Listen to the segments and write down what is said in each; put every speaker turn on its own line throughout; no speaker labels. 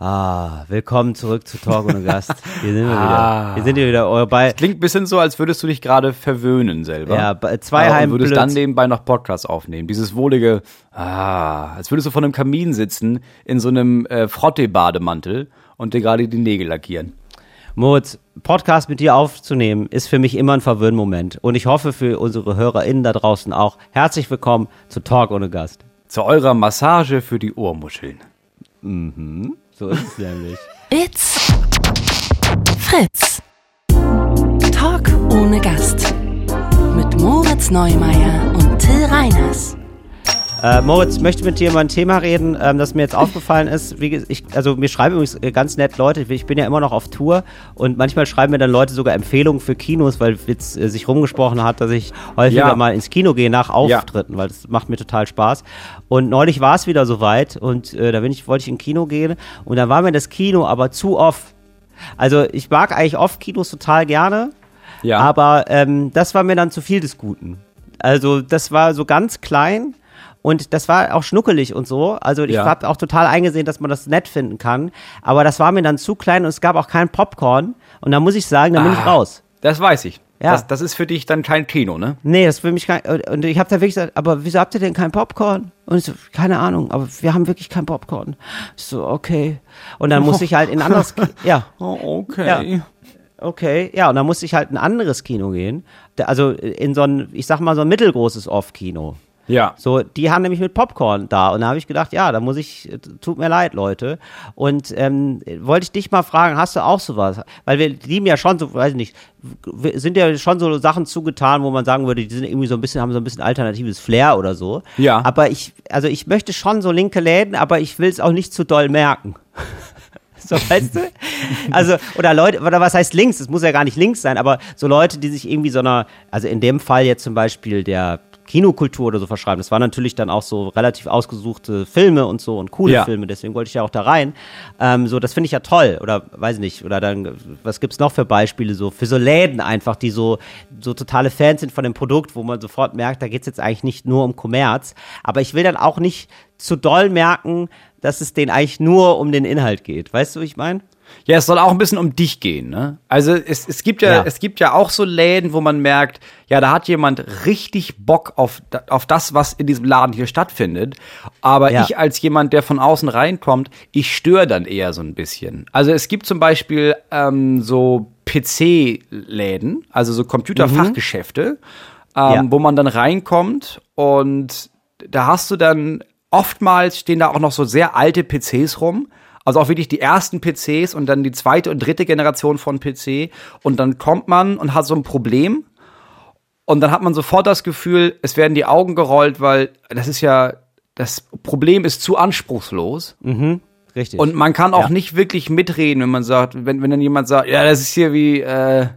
Ah, willkommen zurück zu Talk ohne Gast. Hier sind wir ah. wieder. Hier sind wir wieder. Eure bei
klingt ein bisschen so, als würdest du dich gerade verwöhnen selber.
Ja, bei zwei ja,
Und würdest dann nebenbei noch Podcasts aufnehmen. Dieses wohlige, ah, als würdest du vor einem Kamin sitzen in so einem äh, Frotte-Bademantel und dir gerade die Nägel lackieren.
Moritz, Podcast mit dir aufzunehmen, ist für mich immer ein Verwöhnmoment. Und ich hoffe für unsere HörerInnen da draußen auch. Herzlich willkommen zu Talk ohne Gast.
Zu eurer Massage für die Ohrmuscheln.
Mhm. So ist es nämlich.
It's Fritz. Talk ohne Gast. Mit Moritz Neumeier und Till Reiners.
Äh, Moritz, ich möchte mit dir über ein Thema reden, ähm, das mir jetzt aufgefallen ist. Wie, ich, also mir schreiben übrigens äh, ganz nett Leute, ich bin ja immer noch auf Tour und manchmal schreiben mir dann Leute sogar Empfehlungen für Kinos, weil jetzt äh, sich rumgesprochen hat, dass ich häufiger ja. mal ins Kino gehe nach Auftritten, ja. weil das macht mir total Spaß. Und neulich war es wieder soweit und äh, da bin ich, wollte ich in Kino gehen und da war mir das Kino aber zu off. Also ich mag eigentlich Off-Kinos total gerne, ja. aber ähm, das war mir dann zu viel des Guten. Also das war so ganz klein und das war auch schnuckelig und so. Also ich ja. habe auch total eingesehen, dass man das nett finden kann. Aber das war mir dann zu klein und es gab auch kein Popcorn. Und da muss ich sagen, da bin ich ah, raus.
Das weiß ich. Ja. Das, das, ist für dich dann kein Kino, ne?
Nee, das ist für mich kein. Und ich habe da wirklich gesagt, aber wieso habt ihr denn kein Popcorn? Und ich so, keine Ahnung, aber wir haben wirklich kein Popcorn. Ich so, okay. Und dann oh. muss ich halt in ein anderes Kino. Ja.
Oh, okay.
Ja. Okay, ja, und dann musste ich halt in ein anderes Kino gehen. Also in so ein, ich sag mal, so ein mittelgroßes Off-Kino.
Ja.
So, die haben nämlich mit Popcorn da. Und da habe ich gedacht, ja, da muss ich, tut mir leid, Leute. Und ähm, wollte ich dich mal fragen, hast du auch sowas? Weil wir lieben ja schon so, weiß ich nicht, sind ja schon so Sachen zugetan, wo man sagen würde, die sind irgendwie so ein bisschen, haben so ein bisschen alternatives Flair oder so.
Ja.
Aber ich, also ich möchte schon so linke Läden, aber ich will es auch nicht zu doll merken. So, weißt du? Also, oder Leute, oder was heißt links? Es muss ja gar nicht links sein, aber so Leute, die sich irgendwie so einer, also in dem Fall jetzt zum Beispiel der, Kinokultur oder so verschreiben. Das waren natürlich dann auch so relativ ausgesuchte Filme und so und coole ja. Filme, deswegen wollte ich ja auch da rein. Ähm, so, das finde ich ja toll. Oder weiß ich nicht, oder dann, was gibt's noch für Beispiele so, für so Läden einfach, die so, so totale Fans sind von dem Produkt, wo man sofort merkt, da geht's jetzt eigentlich nicht nur um Kommerz. Aber ich will dann auch nicht zu doll merken, dass es denen eigentlich nur um den Inhalt geht. Weißt du, wie ich meine?
Ja, es soll auch ein bisschen um dich gehen, ne? Also es, es gibt ja, ja, es gibt ja auch so Läden, wo man merkt, ja, da hat jemand richtig Bock auf, auf das, was in diesem Laden hier stattfindet. Aber ja. ich als jemand, der von außen reinkommt, ich störe dann eher so ein bisschen. Also es gibt zum Beispiel ähm, so PC-Läden, also so Computerfachgeschäfte, mhm. ähm, ja. wo man dann reinkommt und da hast du dann oftmals stehen da auch noch so sehr alte PCs rum also auch wirklich die ersten PCs und dann die zweite und dritte Generation von PC. Und dann kommt man und hat so ein Problem. Und dann hat man sofort das Gefühl, es werden die Augen gerollt, weil das ist ja, das Problem ist zu anspruchslos.
Mhm. Richtig.
Und man kann auch ja. nicht wirklich mitreden, wenn man sagt, wenn, wenn dann jemand sagt, ja, das ist hier wie, äh,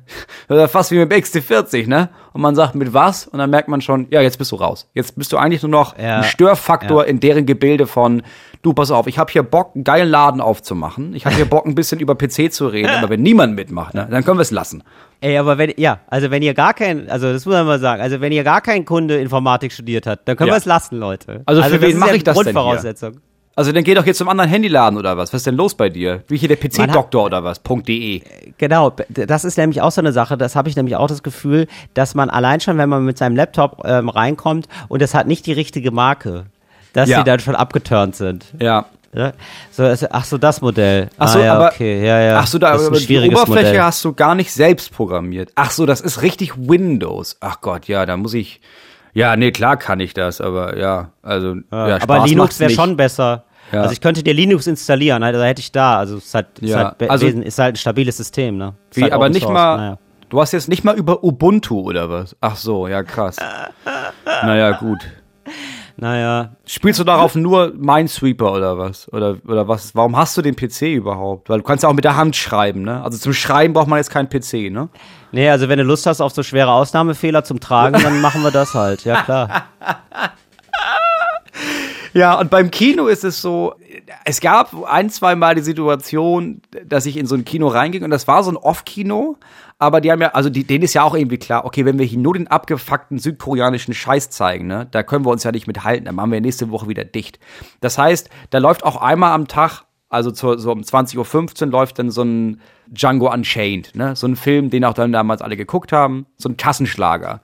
fast wie mit XT40, ne? Und man sagt, mit was? Und dann merkt man schon, ja, jetzt bist du raus. Jetzt bist du eigentlich nur noch ja. ein Störfaktor ja. in deren Gebilde von, du, pass auf, ich habe hier Bock, einen geilen Laden aufzumachen. Ich habe hier Bock, ein bisschen über PC zu reden. Aber wenn niemand mitmacht, ne, dann können wir es lassen.
Ey, aber wenn, ja, also wenn ihr gar kein, also das muss man mal sagen, also wenn ihr gar kein Kunde Informatik studiert hat, dann können wir es lassen, Leute.
Also, also für wen mache ich das denn
hier?
Also dann geh doch jetzt zum anderen Handyladen oder was? Was ist denn los bei dir? Wie hier der PC-Doktor oder was? .de.
Genau, das ist nämlich auch so eine Sache, das habe ich nämlich auch das Gefühl, dass man allein schon, wenn man mit seinem Laptop ähm, reinkommt und es hat nicht die richtige Marke, dass ja. die dann schon abgeturnt sind.
Ja.
Ja, so, ach so, das Modell.
Ach so,
ah, ja,
aber,
okay, ja, ja.
Ach so, da, aber die Oberfläche Modell. hast du gar nicht selbst programmiert. Ach so, das ist richtig Windows. Ach Gott, ja, da muss ich, ja, nee, klar kann ich das, aber ja, also, ja, ja
Aber Linux wäre schon besser. Ja. Also ich könnte dir Linux installieren, also hätte ich da. Also es ist halt, ja. ist halt, also, ist halt ein stabiles System, ne?
Wie, halt aber nicht Source. mal. Naja. Du hast jetzt nicht mal über Ubuntu oder was? Ach so, ja krass. naja, gut.
Naja.
Spielst du darauf nur Minesweeper oder was? Oder, oder was? Warum hast du den PC überhaupt? Weil du kannst ja auch mit der Hand schreiben, ne? Also zum Schreiben braucht man jetzt keinen PC, ne?
Nee, also wenn du Lust hast auf so schwere Ausnahmefehler zum Tragen, dann machen wir das halt, ja klar.
Ja, und beim Kino ist es so, es gab ein, zwei Mal die Situation, dass ich in so ein Kino reinging und das war so ein Off-Kino, aber die haben ja, also die, denen ist ja auch irgendwie klar, okay, wenn wir hier nur den abgefuckten südkoreanischen Scheiß zeigen, ne, da können wir uns ja nicht mithalten, dann machen wir nächste Woche wieder dicht. Das heißt, da läuft auch einmal am Tag also zu, so um 20.15 Uhr läuft dann so ein Django Unchained, ne? So ein Film, den auch dann damals alle geguckt haben, so ein Kassenschlager.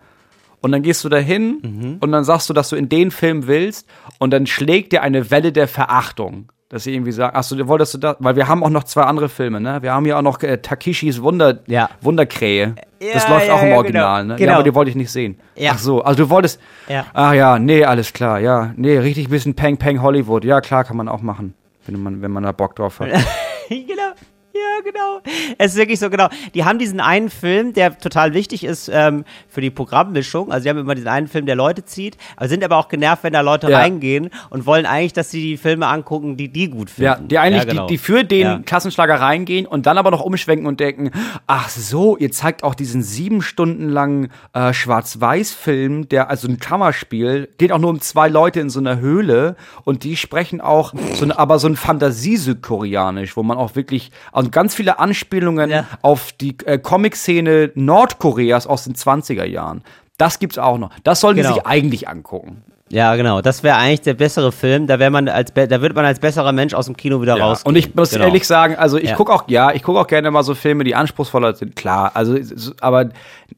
Und dann gehst du dahin mhm. und dann sagst du, dass du in den Film willst und dann schlägt dir eine Welle der Verachtung. Dass sie irgendwie sagen, ach so, wolltest du das? Weil wir haben auch noch zwei andere Filme, ne? Wir haben ja auch noch äh, Takishis Wunder, ja. Wunderkrähe. Ja, das läuft ja, auch im Original, genau. ne? Genau. Ja, aber die wollte ich nicht sehen. Ach so, also du wolltest. Ja. Ach ja, nee, alles klar, ja. Nee, richtig bisschen Peng Peng Hollywood. Ja, klar, kann man auch machen. Wenn man, wenn man da Bock drauf hat.
genau. Ja, genau. Es ist wirklich so, genau. Die haben diesen einen Film, der total wichtig ist ähm, für die Programmmischung. Also, sie haben immer diesen einen Film, der Leute zieht, aber sind aber auch genervt, wenn da Leute ja. reingehen und wollen eigentlich, dass sie die Filme angucken, die die gut finden. Ja,
die eigentlich, ja, genau. die, die für den ja. Klassenschlager reingehen und dann aber noch umschwenken und denken: Ach so, ihr zeigt auch diesen sieben Stunden langen äh, Schwarz-Weiß-Film, der also ein Kammerspiel, geht auch nur um zwei Leute in so einer Höhle und die sprechen auch so, aber so ein Fantasie-Südkoreanisch, wo man auch wirklich. Also und ganz viele Anspielungen ja. auf die äh, Comic-Szene Nordkoreas aus den 20er Jahren. Das gibt's auch noch. Das sollten genau. die sich eigentlich angucken.
Ja, genau. Das wäre eigentlich der bessere Film. Da wäre man als da wird man als besserer Mensch aus dem Kino wieder ja. raus.
Und ich muss genau. ehrlich sagen, also ich ja. gucke auch, ja, ich gucke auch gerne mal so Filme, die anspruchsvoller sind. Klar, also aber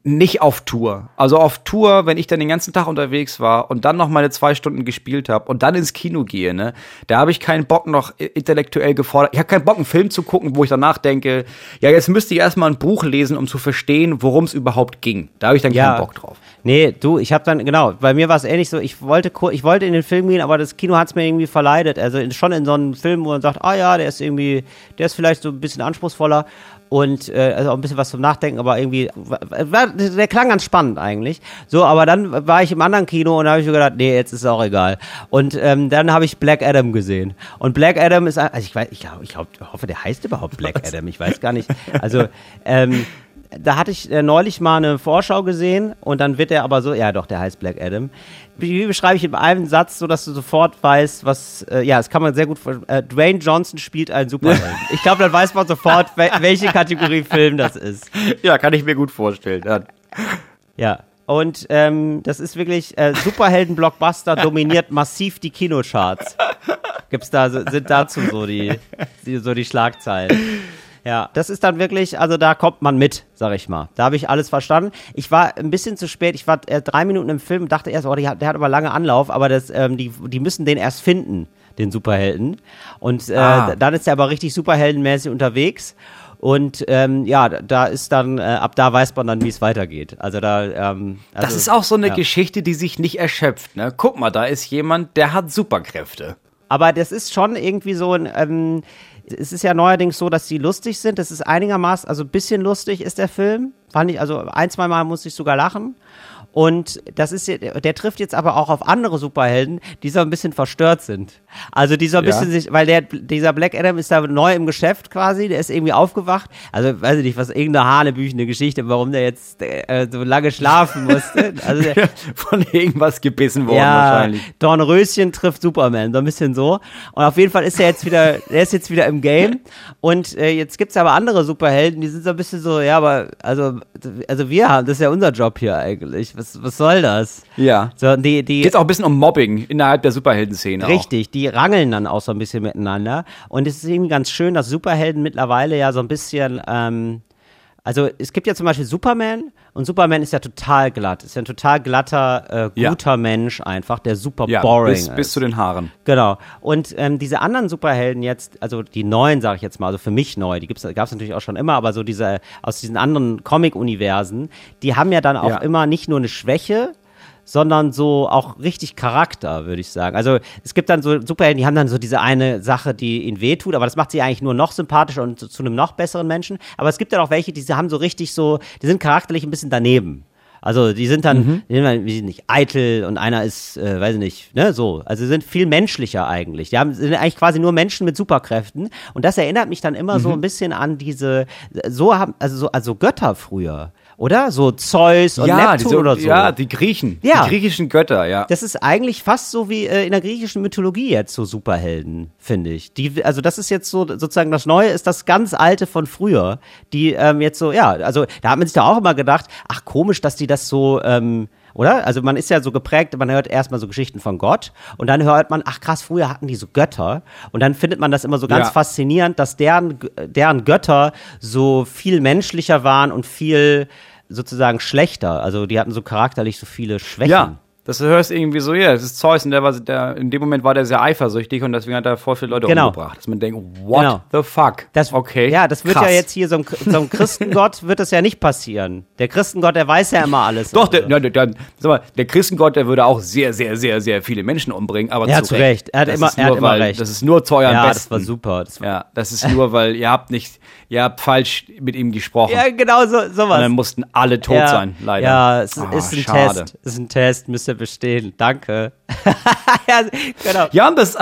nicht auf Tour. Also auf Tour, wenn ich dann den ganzen Tag unterwegs war und dann noch meine zwei Stunden gespielt habe und dann ins Kino gehe, ne, da habe ich keinen Bock noch intellektuell gefordert. Ich habe keinen Bock, einen Film zu gucken, wo ich danach denke, ja, jetzt müsste ich erstmal ein Buch lesen, um zu verstehen, worum es überhaupt ging. Da habe ich dann ja. keinen Bock drauf.
Nee, du, ich habe dann, genau, bei mir war es ähnlich so, ich wollte, ich wollte in den Film gehen, aber das Kino hat es mir irgendwie verleidet. Also schon in so einem Film, wo man sagt, ah ja, der ist irgendwie, der ist vielleicht so ein bisschen anspruchsvoller und äh, also auch ein bisschen was zum Nachdenken, aber irgendwie, war, der klang ganz spannend eigentlich. So, aber dann war ich im anderen Kino und da habe ich mir gedacht, nee, jetzt ist es auch egal. Und ähm, dann habe ich Black Adam gesehen. Und Black Adam ist, also ich weiß, ich, ich, glaub, ich hoffe, der heißt überhaupt Black Adam, ich weiß gar nicht. Also, ähm, da hatte ich äh, neulich mal eine Vorschau gesehen und dann wird er aber so, ja doch, der heißt Black Adam. Wie beschreibe ich in einem Satz, so dass du sofort weißt, was, äh, ja, das kann man sehr gut, äh, Dwayne Johnson spielt einen Superhelden. ich glaube, dann weiß man sofort, welche Kategorie Film das ist.
Ja, kann ich mir gut vorstellen. Ja.
ja. Und ähm, das ist wirklich, äh, Superhelden-Blockbuster dominiert massiv die Kinocharts. Gibt's da, sind dazu so die so die Schlagzeilen. Ja, das ist dann wirklich, also da kommt man mit, sag ich mal. Da habe ich alles verstanden. Ich war ein bisschen zu spät. Ich war äh, drei Minuten im Film, dachte erst, oh, der hat, der hat aber lange Anlauf, aber das, ähm, die, die müssen den erst finden, den Superhelden. Und äh, ah. dann ist er aber richtig superheldenmäßig unterwegs. Und ähm, ja, da ist dann, äh, ab da weiß man dann, wie es weitergeht. Also da. Ähm, also,
das ist auch so eine ja. Geschichte, die sich nicht erschöpft. Ne? Guck mal, da ist jemand, der hat Superkräfte.
Aber das ist schon irgendwie so ein. Ähm, es ist ja neuerdings so, dass die lustig sind. Das ist einigermaßen, also ein bisschen lustig ist der Film. Fand ich, also ein, zwei Mal musste ich sogar lachen. Und das ist, der trifft jetzt aber auch auf andere Superhelden, die so ein bisschen verstört sind. Also die so ein ja. bisschen sich, weil der, dieser Black Adam ist da neu im Geschäft quasi, der ist irgendwie aufgewacht. Also weiß ich nicht, was irgendeine hanebüchende Geschichte, warum der jetzt äh, so lange schlafen musste. Also der,
Von irgendwas gebissen worden
ja,
wahrscheinlich.
Dornröschen trifft Superman, so ein bisschen so. Und auf jeden Fall ist er jetzt wieder, der ist jetzt wieder im Game. Und äh, jetzt gibt's aber andere Superhelden, die sind so ein bisschen so, ja, aber also, also wir haben, das ist ja unser Job hier eigentlich. Was was, was soll das?
Ja.
So, die, die,
Geht auch ein bisschen um Mobbing innerhalb der Superhelden-Szene.
Richtig, auch. die rangeln dann auch so ein bisschen miteinander. Und es ist irgendwie ganz schön, dass Superhelden mittlerweile ja so ein bisschen, ähm, also es gibt ja zum Beispiel Superman und Superman ist ja total glatt, ist ja ein total glatter, äh, guter ja. Mensch einfach, der super ja, boring bis,
ist. bis zu den Haaren.
Genau. Und ähm, diese anderen Superhelden jetzt, also die neuen, sage ich jetzt mal, also für mich neu, die gab es natürlich auch schon immer, aber so diese aus diesen anderen Comic-Universen, die haben ja dann auch ja. immer nicht nur eine Schwäche, sondern so auch richtig Charakter, würde ich sagen. Also es gibt dann so Superhelden, die haben dann so diese eine Sache, die ihnen wehtut, aber das macht sie eigentlich nur noch sympathischer und zu, zu einem noch besseren Menschen. Aber es gibt dann auch welche, die haben so richtig so, die sind charakterlich ein bisschen daneben. Also die sind dann, mhm. die sind dann wie nicht eitel und einer ist, äh, weiß ich nicht, ne, so. Also sie sind viel menschlicher eigentlich. Die haben sind eigentlich quasi nur Menschen mit Superkräften und das erinnert mich dann immer mhm. so ein bisschen an diese, so haben, also so, also Götter früher oder? So Zeus und ja, Neptun diese, oder so.
Ja, die Griechen. Ja. Die griechischen Götter, ja.
Das ist eigentlich fast so wie äh, in der griechischen Mythologie jetzt so Superhelden, finde ich. Die, also das ist jetzt so sozusagen das Neue ist das ganz Alte von früher, die ähm, jetzt so, ja, also da hat man sich da auch immer gedacht, ach komisch, dass die das so, ähm, oder? Also man ist ja so geprägt, man hört erstmal so Geschichten von Gott und dann hört man, ach krass, früher hatten die so Götter und dann findet man das immer so ganz ja. faszinierend, dass deren, deren Götter so viel menschlicher waren und viel sozusagen schlechter. Also die hatten so charakterlich so viele Schwächen.
Ja. Das hörst irgendwie so, ja, das ist Zeus und der war, der, in dem Moment war der sehr eifersüchtig und deswegen hat er voll viele Leute genau. umgebracht. Dass man denkt, what genau. the fuck?
Das, okay. Ja, das wird Krass. ja jetzt hier so ein, so ein Christengott wird das ja nicht passieren. Der Christengott, der weiß ja immer alles.
Doch, der, der, der, sag mal, der Christengott, der würde auch sehr, sehr, sehr, sehr viele Menschen umbringen, aber
ja, zu, Recht. Recht. Er hat
das
immer, er hat immer
weil,
recht.
Das ist nur zu eurem ja,
Besten. das war super. Das war
ja, das ist nur, weil ihr habt nicht, ihr habt falsch mit ihm gesprochen.
Ja, genau so, sowas. Und
dann mussten alle tot
ja,
sein, leider.
Ja, es oh, ist ein schade. Test. Es ist ein Test, müsst ihr bestehen. Danke danke.
ja, genau. Ja, das,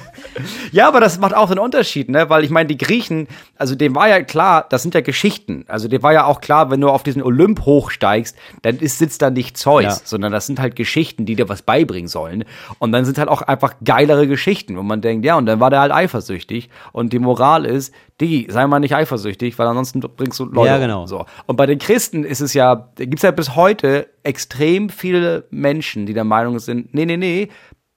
ja, aber das macht auch einen Unterschied, ne? Weil ich meine, die Griechen, also dem war ja klar, das sind ja Geschichten. Also dem war ja auch klar, wenn du auf diesen Olymp hochsteigst, dann ist, sitzt da nicht Zeus, ja. sondern das sind halt Geschichten, die dir was beibringen sollen. Und dann sind halt auch einfach geilere Geschichten, wo man denkt, ja, und dann war der halt eifersüchtig. Und die Moral ist, Digi, sei mal nicht eifersüchtig, weil ansonsten bringst du Leute.
Ja, genau.
Um. So. Und bei den Christen ist es ja, gibt es ja bis heute extrem viele Menschen, die der Meinung sind, nee, nee, nee,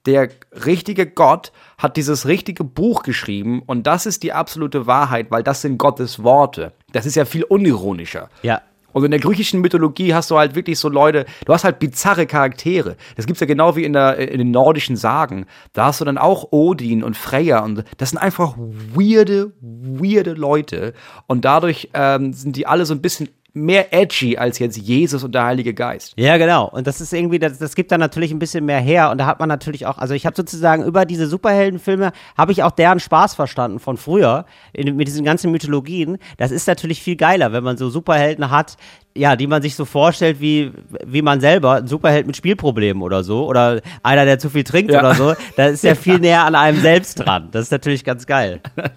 der richtige Gott hat dieses richtige Buch geschrieben und das ist die absolute Wahrheit, weil das sind Gottes Worte. Das ist ja viel unironischer.
Ja.
Und in der griechischen Mythologie hast du halt wirklich so Leute, du hast halt bizarre Charaktere. Das gibt's ja genau wie in, der, in den nordischen Sagen. Da hast du dann auch Odin und Freya und das sind einfach weirde, weirde Leute. Und dadurch ähm, sind die alle so ein bisschen mehr edgy als jetzt Jesus und der Heilige Geist.
Ja, genau. Und das ist irgendwie, das, das gibt dann natürlich ein bisschen mehr her. Und da hat man natürlich auch, also ich habe sozusagen über diese Superheldenfilme, habe ich auch deren Spaß verstanden von früher, in, mit diesen ganzen Mythologien. Das ist natürlich viel geiler, wenn man so Superhelden hat, ja, die man sich so vorstellt, wie, wie man selber, ein Superheld mit Spielproblemen oder so, oder einer, der zu viel trinkt ja. oder so, da ist ja viel näher an einem selbst dran. Das ist natürlich ganz geil.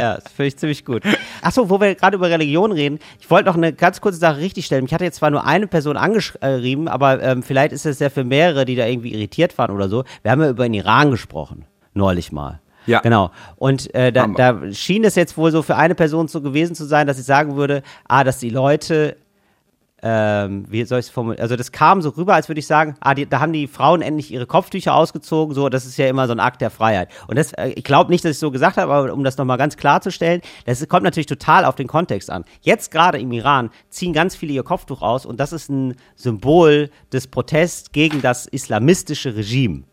Ja, das finde ich ziemlich gut. Achso, wo wir gerade über Religion reden, ich wollte noch eine ganz kurze Sache richtigstellen. Ich hatte jetzt zwar nur eine Person angeschrieben, aber ähm, vielleicht ist es ja für mehrere, die da irgendwie irritiert waren oder so. Wir haben ja über den Iran gesprochen, neulich mal.
Ja.
Genau. Und äh, da, da schien es jetzt wohl so für eine Person so gewesen zu sein, dass ich sagen würde, ah, dass die Leute ähm, wie soll ich es formulieren? Also das kam so rüber, als würde ich sagen, ah, die, da haben die Frauen endlich ihre Kopftücher ausgezogen, so, das ist ja immer so ein Akt der Freiheit. Und das, äh, ich glaube nicht, dass ich so gesagt habe, aber um das nochmal ganz klarzustellen, das kommt natürlich total auf den Kontext an. Jetzt gerade im Iran ziehen ganz viele ihr Kopftuch aus und das ist ein Symbol des Protests gegen das islamistische Regime.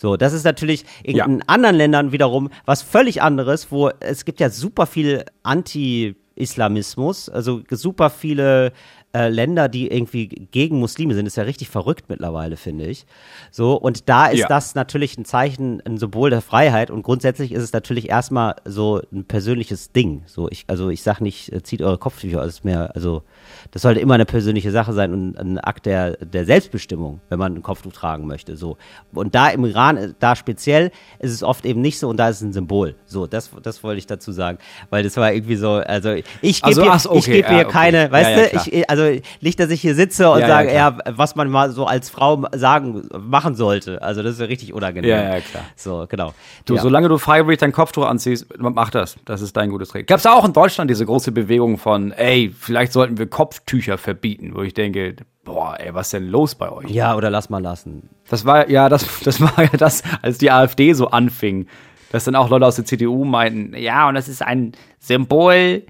So, das ist natürlich in, ja. in anderen Ländern wiederum was völlig anderes, wo es gibt ja super viel Anti-Islamismus, also super viele äh, Länder, die irgendwie gegen Muslime sind, ist ja richtig verrückt mittlerweile, finde ich. So, und da ist ja. das natürlich ein Zeichen, ein Symbol der Freiheit und grundsätzlich ist es natürlich erstmal so ein persönliches Ding. So, ich, also ich sag nicht, äh, zieht eure Kopftücher aus mehr, also das sollte immer eine persönliche Sache sein und ein Akt der, der Selbstbestimmung, wenn man ein Kopftuch tragen möchte. So. Und da im Iran, da speziell, ist es oft eben nicht so und da ist es ein Symbol. So, das, das wollte ich dazu sagen. Weil das war irgendwie so, also ich gebe also, hier, okay, ich geb hier okay. keine, weißt ja, ja, du, ich, also nicht, dass ich hier sitze und ja, sage, ja, was man mal so als Frau sagen, machen sollte. Also das ist ja richtig unangenehm.
Ja, ja, klar.
So, genau.
Du, solange du freiwillig dein Kopftuch anziehst, mach das. Das ist dein gutes Recht. Gab es auch in Deutschland diese große Bewegung von, ey, vielleicht sollten wir Kopftücher verbieten, wo ich denke, boah, ey, was ist denn los bei euch?
Ja, oder lass mal lassen.
Das war ja, das, das war ja das, als die AfD so anfing, dass dann auch Leute aus der CDU meinten, ja, und das ist ein Symbol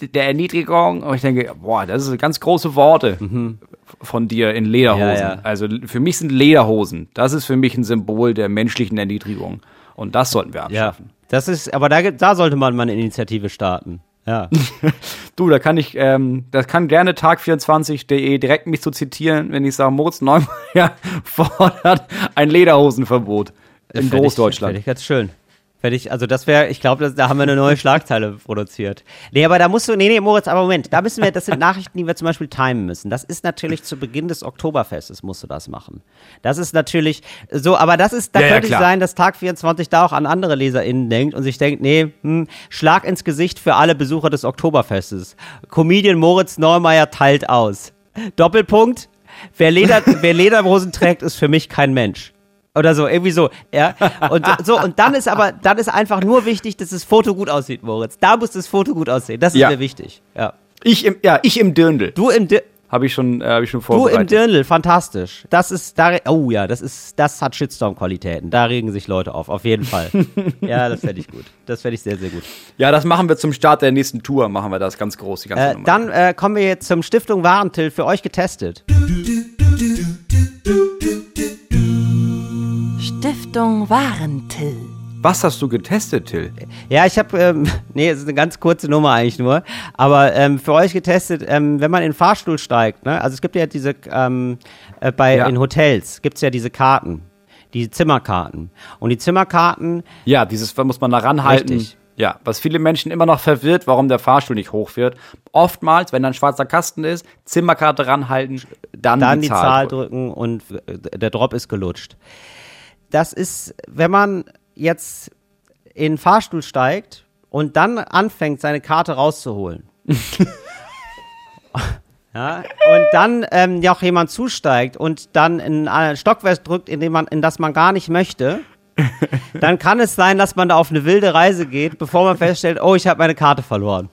der Erniedrigung. Und ich denke, boah, das sind ganz große Worte mhm. von dir in Lederhosen. Ja, ja. Also für mich sind Lederhosen, das ist für mich ein Symbol der menschlichen Erniedrigung. Und das sollten wir abschaffen.
Ja, das ist, aber da, da sollte man mal eine Initiative starten. Ja.
du, da kann ich, ähm, das kann gerne tag24.de direkt mich zu so zitieren, wenn ich sage, Moritz Neumeier fordert ein Lederhosenverbot in Großdeutschland.
Finde ich ganz schön. Ich, also das wäre, ich glaube, da haben wir eine neue Schlagzeile produziert. Nee, aber da musst du, nee, nee, Moritz, aber Moment, da müssen wir, das sind Nachrichten, die wir zum Beispiel timen müssen. Das ist natürlich zu Beginn des Oktoberfestes musst du das machen. Das ist natürlich so, aber das ist, da ja, könnte ja, es sein, dass Tag 24 da auch an andere LeserInnen denkt und sich denkt, nee, hm, Schlag ins Gesicht für alle Besucher des Oktoberfestes. Comedian Moritz Neumeier teilt aus. Doppelpunkt, wer, Leder, wer Lederhosen trägt, ist für mich kein Mensch oder so, irgendwie so, ja. Und so, und dann ist aber, dann ist einfach nur wichtig, dass das Foto gut aussieht, Moritz. Da muss das Foto gut aussehen. Das ist ja. mir wichtig, ja.
Ich im, ja, ich im Dirndl.
Du im Dirndl.
Habe ich schon, äh, habe ich schon
Du
vorbereitet.
im Dirndl, fantastisch. Das ist, da, oh ja, das ist, das hat Shitstorm-Qualitäten. Da regen sich Leute auf, auf jeden Fall. ja, das fände ich gut. Das fände ich sehr, sehr gut.
ja, das machen wir zum Start der nächsten Tour, machen wir das ganz groß, die ganze
Äh,
Nummer.
dann äh, kommen wir jetzt zum Stiftung Warentil für euch getestet.
Stiftung Warentil.
Was hast du getestet, Till?
Ja, ich habe, ähm, nee, es ist eine ganz kurze Nummer eigentlich nur, aber ähm, für euch getestet, ähm, wenn man in den Fahrstuhl steigt, ne, also es gibt ja diese, ähm, äh, bei
Ja.
in Hotels gibt's ja diese Karten, die Zimmerkarten. Und die Zimmerkarten,
Ja, dieses muss man da ranhalten.
Richtig.
Ja, was viele Menschen immer noch verwirrt, warum der Fahrstuhl nicht hoch wird. Oftmals, wenn da ein schwarzer Kasten ist, Zimmerkarte ranhalten, dann,
dann
die,
die Zahl
drücken.
drücken und äh, der Drop ist gelutscht. Das ist, wenn man jetzt in den Fahrstuhl steigt und dann anfängt, seine Karte rauszuholen. ja, und dann ähm, ja auch jemand zusteigt und dann in ein Stockwerk drückt, in, dem man, in das man gar nicht möchte, dann kann es sein, dass man da auf eine wilde Reise geht, bevor man feststellt, oh, ich habe meine Karte verloren.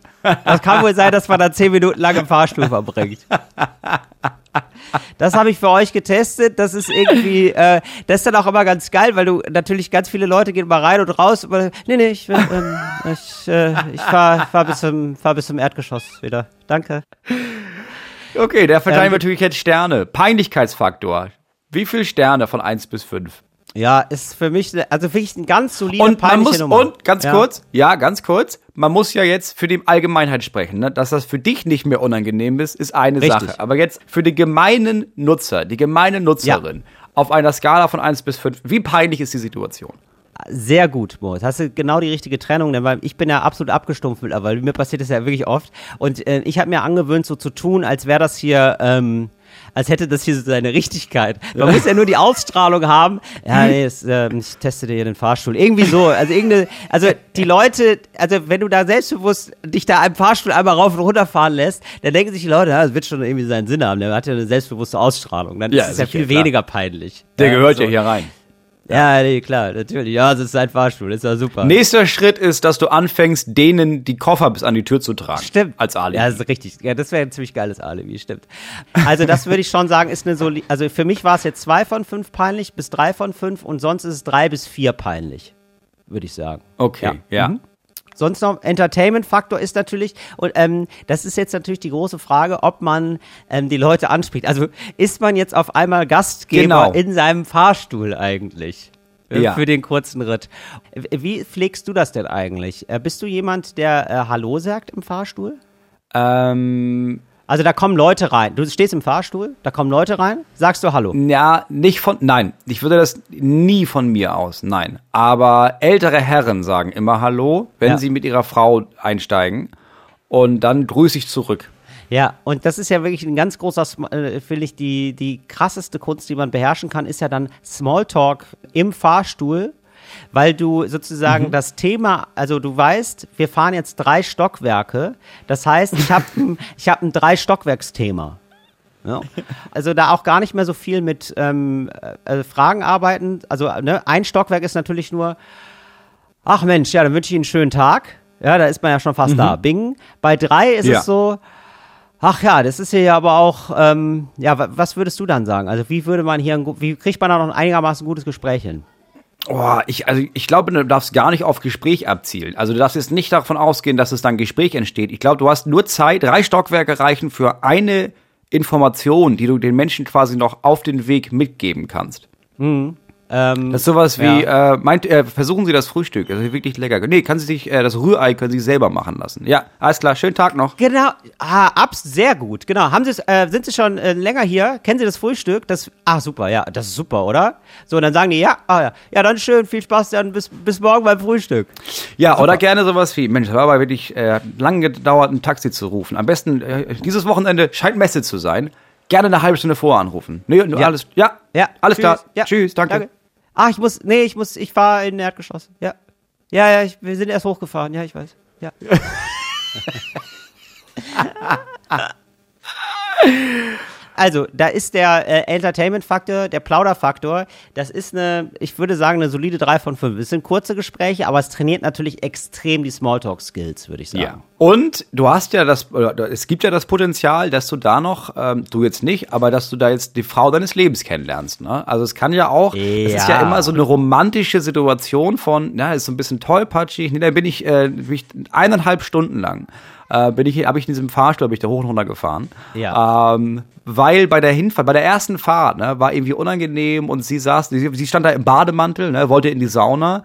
Das kann wohl sein, dass man da zehn Minuten lang im Fahrstuhl verbringt. Das habe ich für euch getestet. Das ist irgendwie, äh, das ist dann auch immer ganz geil, weil du natürlich ganz viele Leute gehen mal rein und raus. Aber, nee, nee, ich, ähm, ich, äh, ich fahr, fahr, bis zum, fahr bis zum Erdgeschoss wieder. Danke.
Okay, der verteilen
Ähm,
wir natürlich jetzt Sterne. Peinlichkeitsfaktor. Wie viel Sterne von 1 bis 5?
Ja, ist für mich, ne- also wirklich ein ganz solide,
Und man muss,
Nummer.
und ganz
ja.
kurz, ja, ganz kurz, man muss ja jetzt für die Allgemeinheit sprechen, ne? dass das für dich nicht mehr unangenehm ist, ist eine
Richtig.
Sache. Aber jetzt für den gemeinen Nutzer, die gemeine Nutzerin, auf einer Skala von 1 bis 5, wie peinlich ist die Situation?
Sehr gut, Moritz. Hast du genau die richtige Trennung, denn weil ich bin ja absolut abgestumpft mittlerweile. Mir passiert das ja wirklich oft. Und äh, ich habe mir angewöhnt, so zu tun, als wäre das hier, ähm, als hätte das hier so seine Richtigkeit. Man muss ja nur die Ausstrahlung haben. Ja, nee, das, ähm, ich teste dir hier den Fahrstuhl. Irgendwie so. Also irgendeine, also die Leute, also wenn du da selbstbewusst dich da im Fahrstuhl einmal rauf und runter fahren lässt, dann denken sich die Leute, ja, das wird schon irgendwie seinen Sinn haben. Der hat ja eine selbstbewusste Ausstrahlung. Dann
Ja,
ist es ja viel
klar.
weniger peinlich.
Der gehört
so.
ja hier rein.
Ja, nee, klar, natürlich. Ja, es ist sein Fahrstuhl, ist ja super.
Nächster Schritt ist, dass du anfängst, denen die Koffer bis an die Tür zu tragen.
Stimmt.
Als Alibi.
Ja, das ist richtig. Ja, das wäre ein ziemlich geiles Alibi, stimmt. Also das würde ich schon sagen, ist eine soli Also für mich war es jetzt zwei von fünf peinlich bis drei von fünf und sonst ist es drei bis vier peinlich, würde ich sagen.
okay, ja.
Mhm. Sonst noch Entertainment-Faktor ist natürlich, und ähm, das ist jetzt natürlich die große Frage, ob man ähm, die Leute anspricht. Also ist man jetzt auf einmal Gastgeber
Genau.
in seinem Fahrstuhl eigentlich? äh,
Ja.
Für den kurzen Ritt. Wie pflegst du das denn eigentlich? Äh, bist du jemand, der äh, Hallo sagt im Fahrstuhl?
Ähm,
Also da kommen Leute rein. Du stehst im Fahrstuhl, da kommen Leute rein, sagst du Hallo.
Ja, nicht von, nein, ich würde das nie von mir aus, nein. Aber ältere Herren sagen immer Hallo, wenn
Ja.
sie mit ihrer Frau einsteigen. Und dann grüße ich zurück.
Ja, und das ist ja wirklich ein ganz großer, äh, finde ich, die, die krasseste Kunst, die man beherrschen kann, ist ja dann Smalltalk im Fahrstuhl, weil du sozusagen das Thema, also du weißt, wir fahren jetzt drei Stockwerke, das heißt, ich habe ich hab ein Drei-Stockwerks-Thema. Ja. Also da auch gar nicht mehr so viel mit ähm, äh, Fragen arbeiten. Also ne, ein Stockwerk ist natürlich nur, ach Mensch, ja, dann wünsche ich Ihnen einen schönen Tag. Ja, da ist man ja schon fast da. Bing. Bei drei ist
Ja.
es so, ach ja, das ist hier ja aber auch, ähm, ja, wa- was würdest du dann sagen? Also wie würde man hier, ein, wie kriegt man da noch ein einigermaßen gutes Gespräch hin?
Oh, ich, also ich glaube, du darfst gar nicht auf Gespräch abzielen. Also du darfst jetzt nicht davon ausgehen, dass es dann Gespräch entsteht. Ich glaube, du hast nur Zeit, drei Stockwerke reichen für eine Information, die du den Menschen quasi noch auf den Weg mitgeben kannst.
Ähm,
Das ist sowas wie, äh, meint, äh, versuchen Sie das Frühstück, das ist wirklich lecker. Nee, kann Sie sich, äh, das Rührei können Sie selber machen lassen. Ja, alles klar, schönen Tag noch.
Genau, ah, abs, sehr gut, genau. Haben Sie äh, sind Sie schon äh, länger hier? Kennen Sie das Frühstück? Das, ah, super, ja, das ist super, oder? So, und dann sagen die, ja, ah, ja, ja, dann schön, viel Spaß, dann bis, bis morgen beim Frühstück.
Ja, oder gerne sowas wie, Mensch, das war aber wirklich äh, lange gedauert, ein Taxi zu rufen. Am besten, äh, dieses Wochenende scheint Messe zu sein. Gerne eine halbe Stunde vorher anrufen. Nee,
Ja.
alles, ja,
Ja,
alles
tschüss,
klar.
ja,
Tschüss, danke.
Ach, ich muss, nee, ich muss, ich fahre in den Erdgeschoss. Ja. Ja, ja, ich, wir sind erst hochgefahren, ja, ich weiß. Ja. also, da ist der äh, Entertainment-Faktor, der Plauder-Faktor, das ist eine, ich würde sagen, eine solide 3 von 5. Es sind kurze Gespräche, aber es trainiert natürlich extrem die Smalltalk-Skills, würde ich sagen. Ja.
Und du hast ja das, es gibt ja das Potenzial, dass du da noch, ähm, du jetzt nicht, aber dass du da jetzt die Frau deines Lebens kennenlernst. Ne? Also es kann ja auch, ja. es ist ja immer so eine romantische Situation von, ja, ist so ein bisschen tollpatschig. Nee, da bin ich, äh, bin ich eineinhalb Stunden lang äh, bin ich, habe ich in diesem Fahrstuhl, bin ich da hoch und runter gefahren. Ja. Ähm, weil bei der Hinfahrt, bei der ersten Fahrt, ne, war irgendwie unangenehm und sie saß, sie, sie stand da im Bademantel, ne, wollte in die Sauna.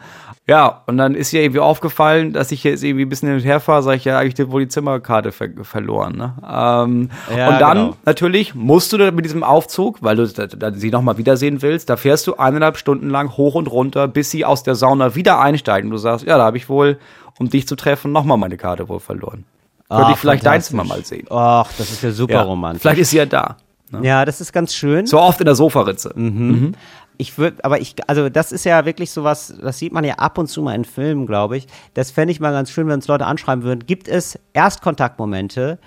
Ja, und dann ist ihr irgendwie aufgefallen, dass ich jetzt irgendwie ein bisschen hin und her fahre, sage ich ja, eigentlich wohl die Zimmerkarte ver verloren. Ne? Ähm, ja, und dann genau. natürlich musst du mit diesem Aufzug, weil du da, da, sie nochmal wiedersehen willst, da fährst du eineinhalb Stunden lang hoch und runter, bis sie aus der Sauna wieder einsteigen. Du sagst, ja, da habe ich wohl, um dich zu treffen, nochmal meine Karte wohl verloren. Könnte ich vielleicht dein Zimmer mal sehen.
Ach, das ist ja super ja, romantisch.
Vielleicht ist sie ja da.
Ne? Ja, das ist ganz schön.
So oft in der Sofaritze. Mhm.
Mhm. Ich würde, aber ich, also das ist ja wirklich sowas, das sieht man ja ab und zu mal in Filmen, glaube ich. Das fände ich mal ganz schön, wenn uns Leute anschreiben würden. Gibt es Erstkontaktmomente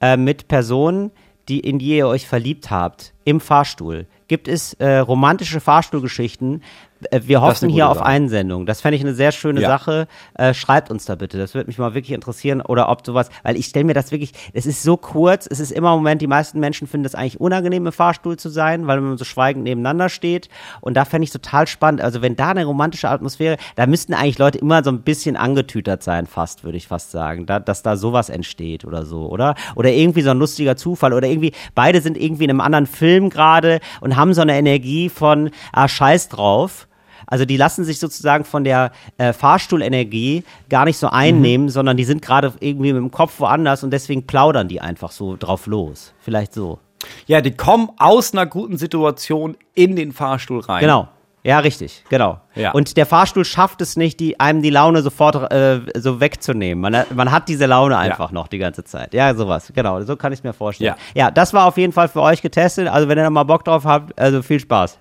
äh, mit Personen, die in die ihr euch verliebt habt, im Fahrstuhl? Gibt es äh, romantische Fahrstuhlgeschichten, wir hoffen hier auf Sache. Einsendung. Das fände ich eine sehr schöne ja. Sache. Äh, schreibt uns da bitte. Das würde mich mal wirklich interessieren. Oder ob sowas, weil ich stelle mir das wirklich, es ist so kurz, es ist immer im Moment, die meisten Menschen finden es eigentlich unangenehm, im Fahrstuhl zu sein, weil man so schweigend nebeneinander steht. Und da fände ich total spannend. Also wenn da eine romantische Atmosphäre, da müssten eigentlich Leute immer so ein bisschen angetütert sein, fast, würde ich fast sagen. Da, dass da sowas entsteht oder so, oder? Oder irgendwie so ein lustiger Zufall. Oder irgendwie, beide sind irgendwie in einem anderen Film gerade und haben so eine Energie von, ah, scheiß drauf also die lassen sich sozusagen von der äh, Fahrstuhlenergie gar nicht so einnehmen, mhm. sondern die sind gerade irgendwie mit dem Kopf woanders und deswegen plaudern die einfach so drauf los. Vielleicht so.
Ja, die kommen aus einer guten Situation in den Fahrstuhl rein.
Genau. Ja, richtig, genau. Ja. Und der Fahrstuhl schafft es nicht, die, einem die Laune sofort äh, so wegzunehmen. Man, man hat diese Laune einfach ja. noch die ganze Zeit. Ja, sowas, genau, so kann ich es mir vorstellen. Ja. ja, das war auf jeden Fall für euch getestet. Also wenn ihr da mal Bock drauf habt, also viel Spaß.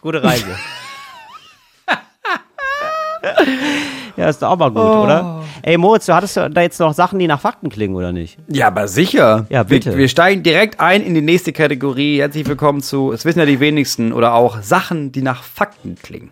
Gute Reise. ja, ist doch auch mal gut, oh. oder? Ey, Moritz, du hattest da jetzt noch Sachen, die nach Fakten klingen, oder nicht?
Ja, aber sicher.
Ja, bitte.
Wir, wir steigen direkt ein in die nächste Kategorie. Herzlich willkommen zu, es wissen ja die wenigsten, oder auch Sachen, die nach Fakten klingen.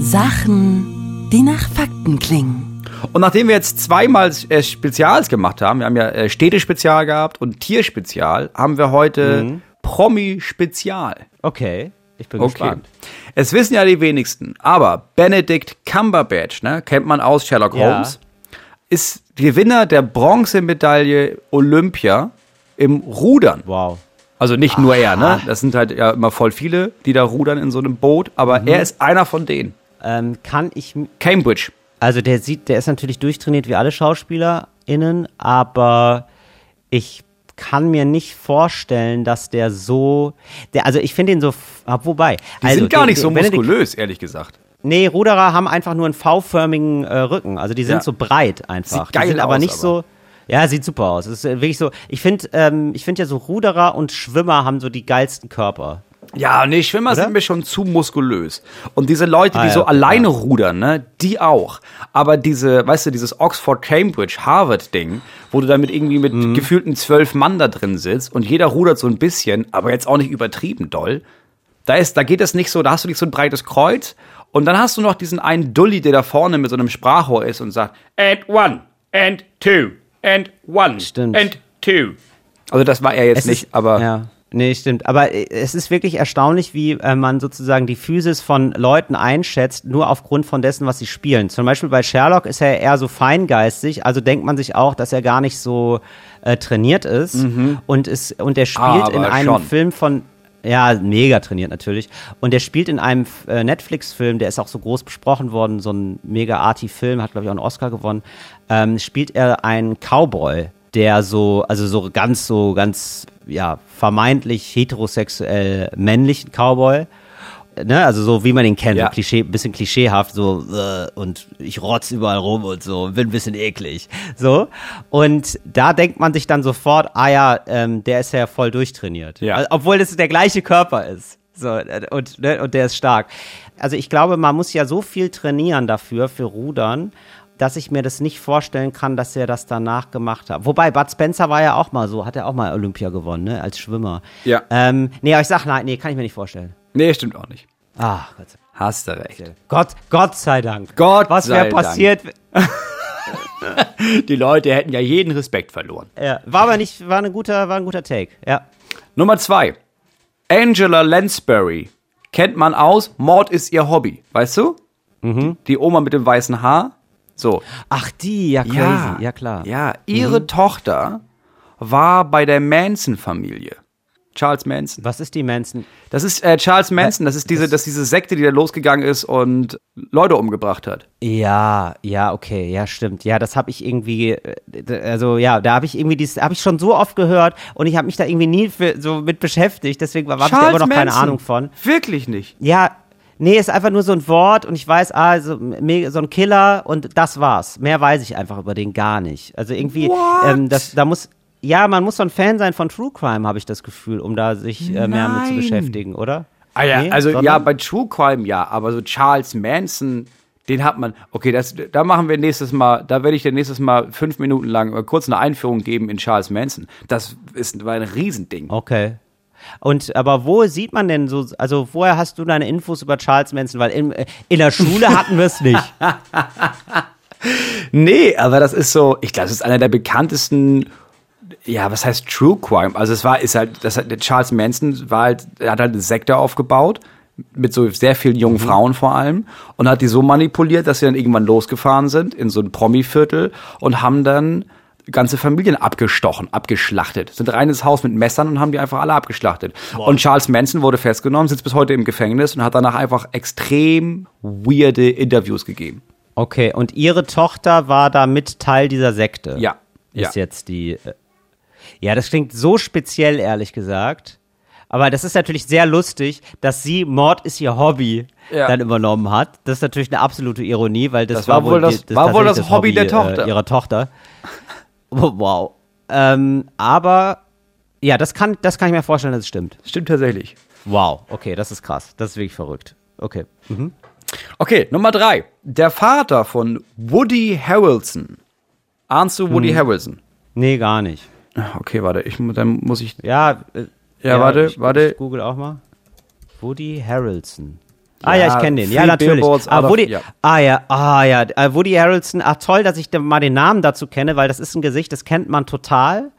Sachen, die nach Fakten klingen.
Und nachdem wir jetzt zweimal äh, Spezials gemacht haben, wir haben ja äh, Städte-Spezial gehabt und Tier-Spezial, haben wir heute mhm. Promi-Spezial.
Okay. Ich bin okay. gespannt.
Es wissen ja die wenigsten, aber Benedict Cumberbatch, ne, kennt man aus Sherlock Holmes, ja. ist Gewinner der Bronzemedaille Olympia im Rudern.
Wow.
Also nicht nur er, ne? Das sind halt ja immer voll viele, die da rudern in so einem Boot, aber mhm. er ist einer von denen.
Ähm, kann ich.
Cambridge.
Also der sieht, der ist natürlich durchtrainiert wie alle SchauspielerInnen, aber ich kann mir nicht vorstellen, dass der so, der, also ich finde ihn so, ah, wobei.
Die
also,
sind gar nicht so muskulös, ehrlich gesagt.
Nee, Ruderer haben einfach nur einen V-förmigen äh, Rücken. Also die sind ja. so breit einfach. Sieht geil die sind aber aus, nicht aber. so. Ja, sieht super aus. Es ist wirklich so. Ich finde, ähm, ich finde ja so Ruderer und Schwimmer haben so die geilsten Körper.
Ja, nee, Schwimmer Oder? sind mir schon zu muskulös. Und diese Leute, die ah, ja, so alleine ja. rudern, ne, die auch. Aber diese, weißt du, dieses Oxford, Cambridge, Harvard-Ding, wo du damit irgendwie mit mhm. gefühlten zwölf Mann da drin sitzt und jeder rudert so ein bisschen, aber jetzt auch nicht übertrieben doll. Da ist, da geht es nicht so, da hast du nicht so ein breites Kreuz. Und dann hast du noch diesen einen Dulli, der da vorne mit so einem Sprachrohr ist und sagt, and one, and two, and one, Stimmt. and two. Also das war er jetzt es nicht, ist, aber.
Ja. Nee, stimmt. Aber äh, es ist wirklich erstaunlich, wie äh, man sozusagen die Physis von Leuten einschätzt, nur aufgrund von dessen, was sie spielen. Zum Beispiel bei Sherlock ist er eher so feingeistig, also denkt man sich auch, dass er gar nicht so äh, trainiert ist. Mhm. Und, ist und er spielt Aber in einem schon. Film von ja, mega trainiert natürlich. Und er spielt in einem äh, Netflix-Film, der ist auch so groß besprochen worden, so ein mega arty Film, hat glaube ich auch einen Oscar gewonnen. Ähm, spielt er einen Cowboy, der so, also so ganz, so ganz, ja, vermeintlich heterosexuell männlichen Cowboy. Ne, also so wie man ihn kennt, ja. so Klischee, bisschen klischeehaft, so äh, und ich rotz überall rum und so, bin ein bisschen eklig. So. Und da denkt man sich dann sofort, ah ja, ähm, der ist ja voll durchtrainiert. Ja. Also, obwohl das der gleiche Körper ist. So, äh, und, ne, und der ist stark. Also ich glaube, man muss ja so viel trainieren dafür, für Rudern. Dass ich mir das nicht vorstellen kann, dass er das danach gemacht hat. Wobei, Bud Spencer war ja auch mal so, hat er auch mal Olympia gewonnen, ne, als Schwimmer.
Ja.
Ähm, nee, aber ich sag, nein, nee, kann ich mir nicht vorstellen.
Nee, stimmt auch nicht.
Ah, Gott sei Dank.
Hast du recht.
Gott, Gott sei Dank.
Gott
Was wäre passiert?
Die Leute hätten ja jeden Respekt verloren.
Ja, war aber nicht, war, ein guter, war ein guter Take, ja.
Nummer zwei. Angela Lansbury. Kennt man aus, Mord ist ihr Hobby. Weißt du?
Mhm.
Die Oma mit dem weißen Haar. So.
Ach, die, ja, crazy, ja, klar.
Ja, ihre Tochter war bei der Manson-Familie. Charles Manson.
Was ist die Manson?
Das ist äh, Charles Manson, das ist diese, das ist diese Sekte, die da losgegangen ist und Leute umgebracht hat.
Ja, ja, okay, ja, stimmt. Ja, das habe ich irgendwie, äh, also ja, da habe ich irgendwie dieses, habe ich schon so oft gehört und ich habe mich da irgendwie nie für, so mit beschäftigt, deswegen habe ich da immer noch keine Ahnung von.
Wirklich nicht.
Ja, nee, ist einfach nur so ein Wort und ich weiß, ah, so, so ein Killer und das war's. Mehr weiß ich einfach über den gar nicht. Also irgendwie, ähm, das, da muss, ja, man muss so ein Fan sein von True Crime, habe ich das Gefühl, um da sich äh, mehr mit zu beschäftigen, oder?
Ah ja,
Nee,
also
sondern-
ja, bei True Crime ja, aber so Charles Manson, den hat man. Okay, das, da machen wir nächstes Mal, da werde ich dir nächstes Mal fünf Minuten lang äh, kurz eine Einführung geben in Charles Manson. Das ist war ein Riesending.
Okay. Und aber wo sieht man denn so, also woher hast du deine Infos über Charles Manson? Weil in, in der Schule hatten wir es nicht.
Nee, aber das ist so, ich glaube, das ist einer der bekanntesten, ja, was heißt True Crime? Also es war, ist halt, das hat, der Charles Manson war halt, hat halt eine Sekte aufgebaut, mit so sehr vielen jungen Frauen vor allem, und hat die so manipuliert, dass sie dann irgendwann losgefahren sind in so ein Promi-Viertel und haben dann ganze Familien abgestochen, abgeschlachtet. Sind rein ins Haus mit Messern und haben die einfach alle abgeschlachtet. Und Charles Manson wurde festgenommen, sitzt bis heute im Gefängnis und hat danach einfach extrem weirde Interviews gegeben.
Okay, und ihre Tochter war da mit Teil dieser Sekte.
Ja.
Ist
ja.
jetzt die. äh, Ja, das klingt so speziell, ehrlich gesagt. Aber das ist natürlich sehr lustig, dass sie Mord ist ihr Hobby
Ja.
dann übernommen hat. Das ist natürlich eine absolute Ironie, weil das,
Das war wohl das-
die-
war wohl das Hobby der Tochter.
Äh, ihrer Tochter. Wow. Ähm, aber ja, das kann, das kann ich mir vorstellen, dass es stimmt.
Stimmt tatsächlich.
Wow, okay, das ist krass. Das ist wirklich verrückt. Okay.
Okay, Nummer drei. Der Vater von Woody Harrelson. Ahnst du Woody Harrelson?
Nee, gar nicht.
Ah, Okay, warte, ich, dann muss ich.
Ja, äh,
Ja, warte,
ich,
warte.
Ich google auch mal. Woody Harrelson. Ah
Ja,
ja, ich kenne den. Ja, natürlich. Ah, Woody,
ja.
ah ja, ah ja, äh, Woody Harrelson. Ach toll, dass ich da mal den Namen dazu kenne, weil das ist ein Gesicht, das kennt man total.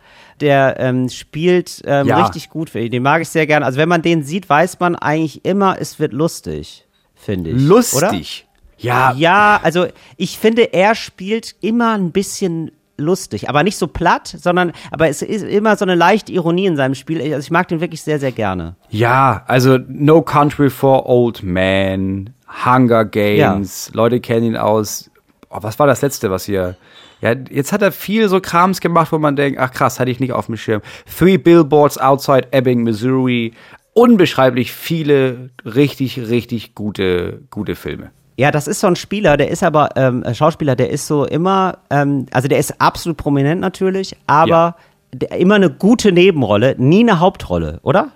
Der ähm, spielt ähm,
Ja.
richtig gut. für ihn. Den mag ich sehr gerne. Also wenn man den sieht, weiß man eigentlich immer, es wird lustig, finde ich. Oder?
Lustig. Ja,
Ja, also ich finde, er spielt immer ein bisschen lustig, aber nicht so platt, sondern aber es ist immer so eine leichte Ironie in seinem Spiel. Also ich mag den wirklich sehr, sehr gerne.
ja, also No Country for Old Men, Hunger Games, Leute kennen ihn aus. Oh, was war das letzte, was hier? Ja, jetzt hat er viel so Krams gemacht, wo man denkt, ach krass, hatte ich nicht auf dem Schirm. Three Billboards Outside Ebbing, Missouri. Unbeschreiblich viele richtig, richtig gute, gute Filme.
Ja, das ist so ein Spieler, der ist aber ähm, Schauspieler, der ist so immer, ähm, also der ist absolut prominent natürlich, aber
Ja.
der, immer eine gute Nebenrolle, nie eine Hauptrolle, oder?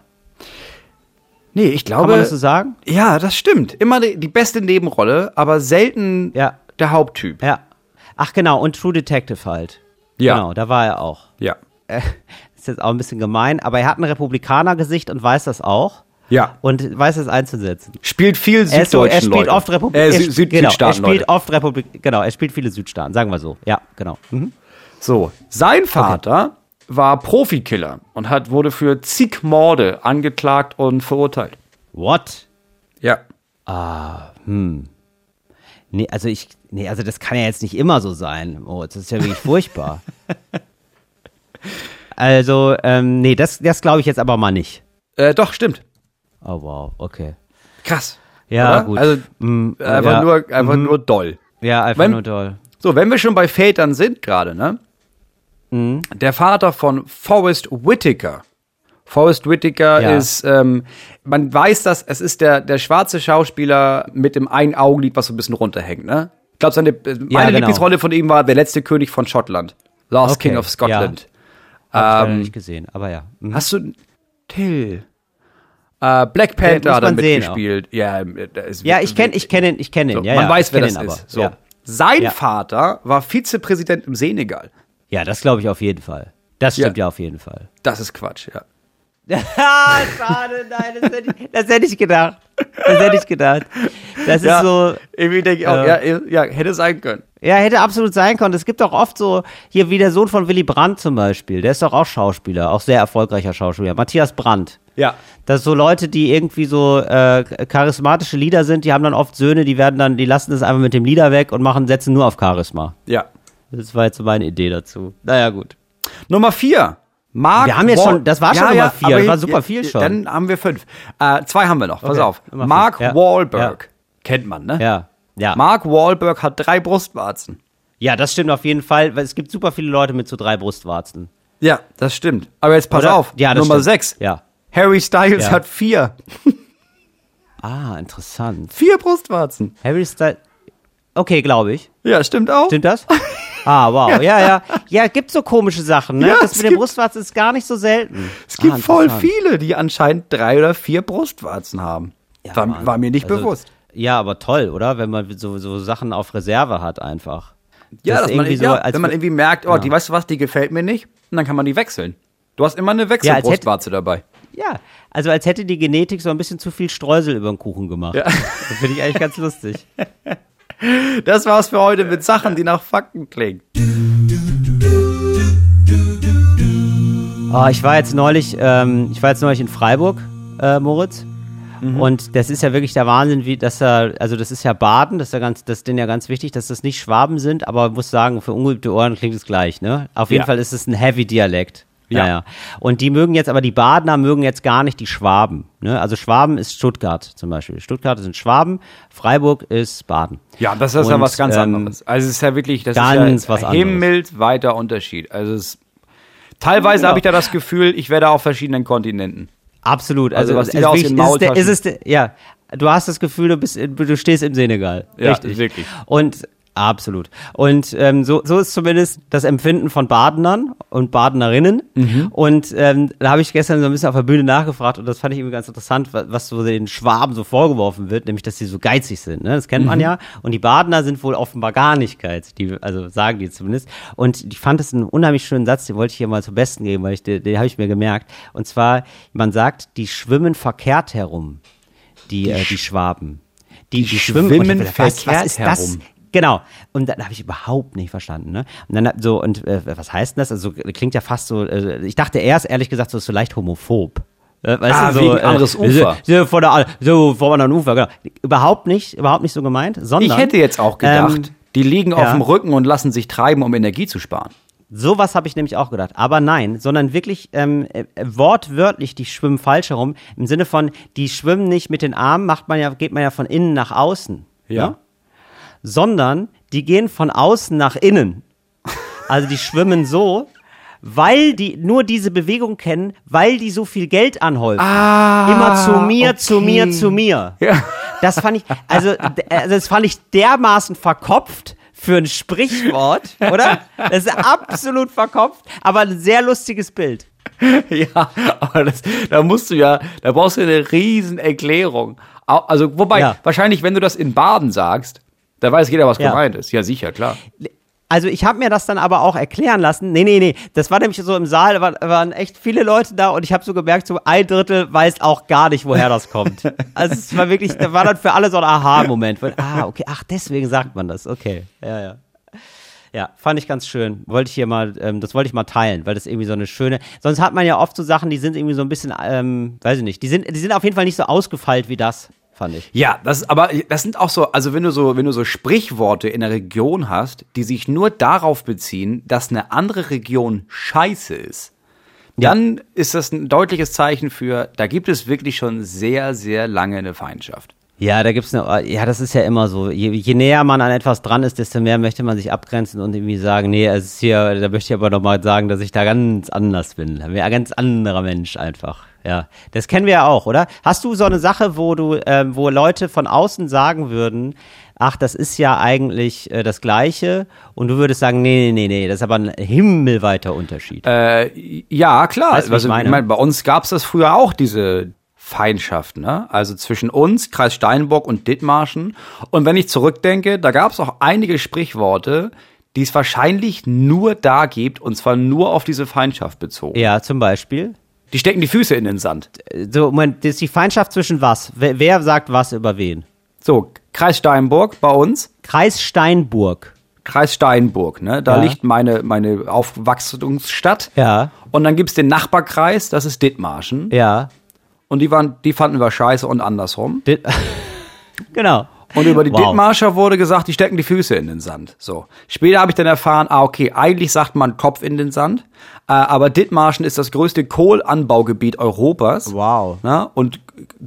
Nee, ich glaube.
Kann man das so sagen?
Ja, das stimmt. Immer die, die beste Nebenrolle, aber selten
Ja.
der Haupttyp.
Ja. Ach genau, und True Detective halt.
Ja.
Genau, da war er auch.
Ja.
Äh, ist jetzt auch ein bisschen gemein, aber er hat ein Republikanergesicht und weiß das auch.
Ja.
Und weiß es einzusetzen.
Spielt viel
Er, ist so,
süddeutschen
er spielt oft Republik.
Äh,
er,
Sü Süd
genau, er
Südstaaten,
spielt
Leute.
oft Republik. Genau, er spielt viele Südstaaten, sagen wir so. Ja, genau. Mhm.
So, sein Vater war Profikiller und hat, wurde für zig Morde angeklagt und verurteilt.
What?
Ja.
Nee, also ich, nee, also das kann ja jetzt nicht immer so sein. Oh, das ist ja wirklich furchtbar. Also, ähm, nee, das, das glaube ich jetzt aber mal nicht.
Äh, doch, stimmt.
Oh wow, okay.
Krass.
Ja,
Oder?
gut.
Also
Mm,
einfach,
ja.
nur, einfach nur doll.
Ja, einfach
Wenn-
nur toll.
So, wenn wir schon bei Vätern sind gerade, ne?
Mhm.
Der Vater von Forrest Whitaker. Forrest Whitaker
Ja.
ist, ähm, man weiß das, es ist der, der schwarze Schauspieler mit dem einen Augenlid, was so ein bisschen runterhängt, ne? Ich glaube, seine meine
genau.
Lieblingsrolle von ihm war der letzte König von Schottland. Last
Okay,
King of Scotland.
Hab ich
Ähm,
nicht gesehen, aber ja. Mhm.
Hast du Till? Äh, Black Panther hat er mitgespielt. Ja, äh,
Ja, ich kenne ich kenn ihn, ich kenne ihn.
so,
ja,
man
ja,
weiß, wer das
ihn
ist. So.
Ja.
Sein. Vater war Vizepräsident im Senegal.
Ja, das glaube ich auf jeden Fall. Das stimmt ja. auf jeden Fall.
Das ist Quatsch, ja.
Schade, nein, das hätte, ich, das hätte ich gedacht. Das hätte ich gedacht. Das ist so.
Irgendwie denke ich auch, äh, ja, ja, hätte sein können.
Ja, hätte absolut sein können. Es gibt auch oft so, hier wie der Sohn von Willy Brandt zum Beispiel, der ist doch auch Schauspieler, auch sehr erfolgreicher Schauspieler. Matthias Brandt.
Ja.
Das so Leute, die irgendwie so äh, charismatische Lieder sind, die haben dann oft Söhne, die werden dann, die lassen das einfach mit dem Lieder weg und machen, setzen nur auf Charisma.
Ja.
Das war jetzt so meine Idee dazu. Naja, gut.
Nummer vier.
Mark wir haben jetzt schon, das war schon ja, Nummer vier, ja, das war super viel schon.
Dann haben wir fünf. Äh, zwei haben wir noch, pass okay. auf. Mark ja. Wahlberg. Kennt man, ne?
Ja. Ja.
Mark Wahlberg hat drei Brustwarzen.
Ja, das stimmt auf jeden Fall, weil es gibt super viele Leute mit so drei Brustwarzen.
Ja, das stimmt. Aber jetzt pass Oder? auf.
Ja,
Nummer sechs.
Ja.
Harry Styles ja. hat vier.
ah, interessant.
Vier Brustwarzen.
Harry Styles. Okay, glaube ich.
Ja, stimmt auch.
Stimmt das? Ah, wow. Ja, ja. Ja, gibt so komische Sachen, ne? Ja, das mit dem Brustwarzen ist gar nicht so selten.
Es gibt ah, voll viele, die anscheinend drei oder vier Brustwarzen haben. Ja, war, war, mir nicht also, bewusst.
Ja, aber toll, oder? Wenn man so, so Sachen auf Reserve hat einfach.
Ja, das man, so, ja wenn man irgendwie merkt, oh, ja. die weißt du was, die gefällt mir nicht, und dann kann man die wechseln. Du hast immer eine Wechselbrustwarze ja, dabei.
Ja, also als hätte die Genetik so ein bisschen zu viel Streusel über den Kuchen gemacht. Ja. Das finde ich eigentlich ganz lustig.
Das war's für heute mit Sachen, die nach Fakten klingen.
Oh, ich war jetzt neulich, ähm, ich war jetzt neulich in Freiburg, äh, Moritz. Mhm. Und das ist ja wirklich der Wahnsinn, wie dass da, also das ist ja Baden, das ist ja ganz, das ist denen ja ganz wichtig, dass das nicht Schwaben sind, aber muss sagen, für ungeübte Ohren klingt es gleich, ne? Auf jeden ja. Fall ist es ein Heavy-Dialekt. Ja. ja. Und die mögen jetzt, aber die Badener mögen jetzt gar nicht die Schwaben. Ne? Also Schwaben ist Stuttgart zum Beispiel. Stuttgart sind Schwaben, Freiburg ist Baden.
Ja, das ist
und,
ja was ganz ähm, anderes. Also es ist ja wirklich, das
ganz
ist ja
was
himmelweiter Unterschied. Also es, teilweise ja. habe ich da das Gefühl, ich werde auf verschiedenen Kontinenten.
Absolut. Also, also was die da aus den. Ist es, ist es, ja, du hast das Gefühl, du, bist, du stehst im Senegal.
Ja, Richtig. wirklich.
Und Absolut. Und ähm, so, so ist zumindest das Empfinden von Badenern und Badenerinnen. Mhm. Und ähm, da habe ich gestern so ein bisschen auf der Bühne nachgefragt und das fand ich irgendwie ganz interessant, was, was so den Schwaben so vorgeworfen wird, nämlich, dass sie so geizig sind. Ne? Das kennt man mhm. ja. Und die Badener sind wohl offenbar gar nicht geizig, die, also sagen die zumindest. Und ich fand es einen unheimlich schönen Satz, den wollte ich hier mal zum Besten geben, weil ich, den, den habe ich mir gemerkt. Und zwar, man sagt, die schwimmen verkehrt herum, die, die, äh, die Schwaben.
Die, die, schwimmen, schwimmen verkehrt was, was ist herum.
Genau. Und dann habe ich überhaupt nicht verstanden. Ne? Und dann so, und äh, was heißt denn das? Also klingt ja fast so, äh, ich dachte erst ehrlich gesagt, so ist so leicht homophob.
Äh, weißt ah, du, so, wegen äh, anderes Ufer.
So, vor der, so vor einem Ufer, genau. Überhaupt nicht, überhaupt nicht so gemeint, sondern.
Ich hätte jetzt auch gedacht, ähm, die liegen ja. auf dem Rücken und lassen sich treiben, um Energie zu sparen.
Sowas habe ich nämlich auch gedacht. Aber nein, sondern wirklich ähm, äh, wortwörtlich, die schwimmen falsch herum. Im Sinne von, die schwimmen nicht mit den Armen, macht man ja, geht man ja von innen nach außen.
Ja. Ne?
Sondern die gehen von außen nach innen. Also die schwimmen so, weil die nur diese Bewegung kennen, weil die so viel Geld anhäufen.
Ah,
Immer zu mir, okay. zu mir, zu mir. Ja. Das fand ich, also, also das fand ich dermaßen verkopft für ein Sprichwort, oder? Das ist absolut verkopft, aber ein sehr lustiges Bild.
Ja, aber das, da musst du ja, da brauchst du eine riesen Erklärung. Also, wobei, ja. wahrscheinlich, wenn du das in Baden sagst, da weiß jeder, was ja. gemeint ist. Ja, sicher, klar.
Also ich habe mir das dann aber auch erklären lassen. Nee, nee, nee. Das war nämlich so im Saal, da waren, waren echt viele Leute da und ich habe so gemerkt, so ein Drittel weiß auch gar nicht, woher das kommt. also es war wirklich, da war dann für alle so ein Aha-Moment. Ah, okay, ach, deswegen sagt man das. Okay, ja, ja. Ja, fand ich ganz schön. Wollte ich hier mal, ähm, das wollte ich mal teilen, weil das irgendwie so eine schöne. Sonst hat man ja oft so Sachen, die sind irgendwie so ein bisschen, ähm, weiß ich nicht, die sind, die sind auf jeden Fall nicht so ausgefeilt wie das fand ich.
Ja, das aber das sind auch so, also wenn du so, wenn du so Sprichworte in der Region hast, die sich nur darauf beziehen, dass eine andere Region scheiße ist, ja. dann ist das ein deutliches Zeichen für, da gibt es wirklich schon sehr, sehr lange eine Feindschaft.
Ja, da gibt's eine, ja, das ist ja immer so. Je, je, näher man an etwas dran ist, desto mehr möchte man sich abgrenzen und irgendwie sagen, nee, es ist hier, da möchte ich aber nochmal sagen, dass ich da ganz anders bin. Ein ganz anderer Mensch einfach. Ja, das kennen wir ja auch, oder? Hast du so eine Sache, wo du, äh, wo Leute von außen sagen würden, ach, das ist ja eigentlich äh, das Gleiche und du würdest sagen, nee, nee, nee, nee, das ist aber ein himmelweiter Unterschied.
Äh, ja, klar. Weißt, also, ich meine? Ich mein, bei uns gab es das früher auch, diese Feindschaft, ne? Also zwischen uns, Kreis Steinbock und Dithmarschen. Und wenn ich zurückdenke, da gab es auch einige Sprichworte, die es wahrscheinlich nur da gibt, und zwar nur auf diese Feindschaft bezogen.
Ja, zum Beispiel.
Die stecken die Füße in den Sand.
So, Moment, das ist die Feindschaft zwischen was? Wer, wer sagt was über wen?
So, Kreis Steinburg bei uns.
Kreis Steinburg.
Kreis Steinburg, ne? Da
Ja.
liegt meine, meine Aufwachsungsstadt.
Ja,
Und dann gibt's den Nachbarkreis, das ist Dithmarschen.
ja.
Und die, waren, die fanden wir scheiße und andersrum.
Dit genau.
Und über die
Wow.
Dithmarscher wurde gesagt, die stecken die Füße in den Sand. So. Später habe ich dann erfahren, ah, okay, eigentlich sagt man Kopf in den Sand. Äh, aber Dithmarschen ist das größte Kohlanbaugebiet Europas.
Wow.
Na, und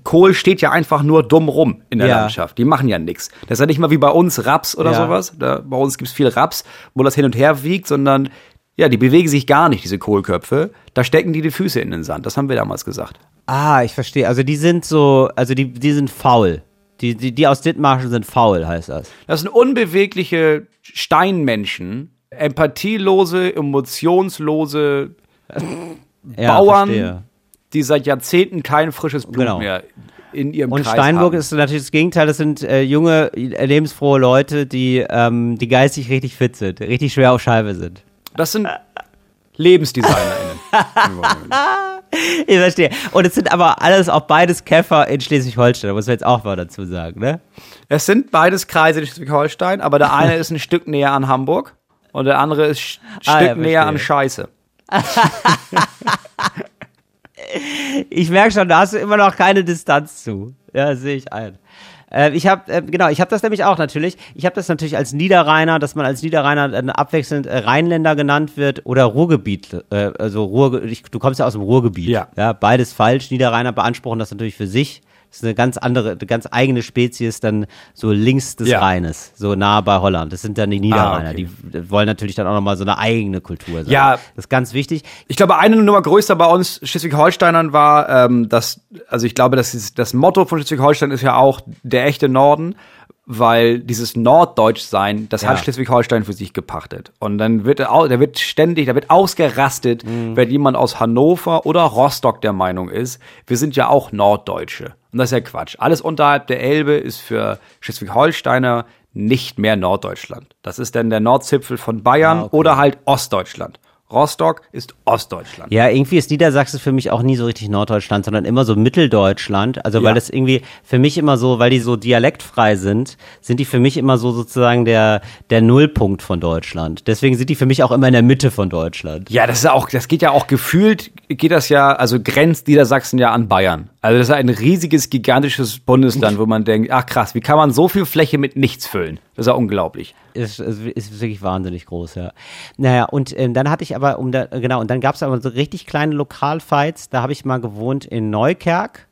Kohl steht ja einfach nur dumm rum in der
Ja.
Landschaft. Die machen ja nichts. Das ist ja nicht mal wie bei uns Raps oder
Ja.
sowas. Da, bei uns gibt's viel Raps, wo das hin und her wiegt, sondern ja, die bewegen sich gar nicht, diese Kohlköpfe. Da stecken die die Füße in den Sand. Das haben wir damals gesagt.
Ah, ich verstehe. Also die sind so, also die, die sind faul. Die, die, die aus Dithmarschen sind faul, heißt das.
Das sind unbewegliche Steinmenschen, empathielose, emotionslose
Ja,
Bauern,
verstehe.
die seit Jahrzehnten kein frisches Blut
Genau.
mehr in ihrem
Und
Kreis
Steinburg
haben.
ist natürlich das Gegenteil. Das sind äh, junge, äh, lebensfrohe Leute, die, ähm, die geistig richtig fit sind, richtig schwer auf Scheibe sind.
Das sind LebensdesignerInnen.
Ich verstehe. Und es sind aber alles auch beides Käfer in Schleswig-Holstein, muss man jetzt auch mal dazu sagen, ne?
es sind beides Kreise in Schleswig-Holstein, aber der eine ist ein Stück näher an Hamburg und der andere ist ein
Ah,
Stück
ja,
näher an. Scheiße.
Ich merke schon, da hast du immer noch keine Distanz zu. Ja, sehe ich ein. Äh, ich habe äh, genau, ich habe das nämlich auch natürlich. Ich habe das natürlich als Niederrheiner, dass man als Niederrheiner dann abwechselnd äh, Rheinländer genannt wird oder Ruhrgebiet. Äh, also Ruhr, ich, du kommst ja aus dem Ruhrgebiet.
Ja.
ja. Beides falsch. Niederrheiner beanspruchen das natürlich für sich. Das ist eine ganz andere, eine ganz eigene Spezies, dann so links des
Ja.
Rheines, so nah bei Holland. Das sind dann die Niederrheiner.
Ah, okay.
Die wollen natürlich dann auch nochmal so eine eigene Kultur sein.
Ja.
Das ist ganz wichtig.
Ich glaube, eine Nummer größer bei uns Schleswig-Holsteinern war, ähm, dass, also ich glaube, das, ist, das Motto von Schleswig-Holstein ist ja auch der echte Norden, weil dieses Norddeutschsein, das
Ja.
hat Schleswig-Holstein für sich gepachtet. Und dann wird er, da wird ständig, da wird ausgerastet,
Mhm.
wenn jemand aus Hannover oder Rostock der Meinung ist, wir sind ja auch Norddeutsche. Und das ist ja Quatsch. Alles unterhalb der Elbe ist für Schleswig-Holsteiner nicht mehr Norddeutschland. Das ist dann der Nordzipfel von Bayern
Ah, okay.
oder halt Ostdeutschland. Rostock ist Ostdeutschland.
Ja, irgendwie ist Niedersachsen für mich auch nie so richtig Norddeutschland, sondern immer so Mitteldeutschland. Also weil
Ja.
das irgendwie für mich immer so, weil die so dialektfrei sind, sind die für mich immer so sozusagen der, der Nullpunkt von Deutschland. Deswegen sind die für mich auch immer in der Mitte von Deutschland.
Ja, das ist auch, das geht ja auch gefühlt, geht das ja, also grenzt Niedersachsen ja an Bayern. Also das ist ein riesiges, gigantisches Bundesland, wo man denkt, ach krass, wie kann man so viel Fläche mit nichts füllen? Das ist ja unglaublich.
Ist, ist, ist wirklich wahnsinnig groß, ja. Naja, und ähm, dann hatte ich aber, um da, genau, und dann gab es aber so richtig kleine Lokalfights. Da habe ich mal gewohnt in Neukerk.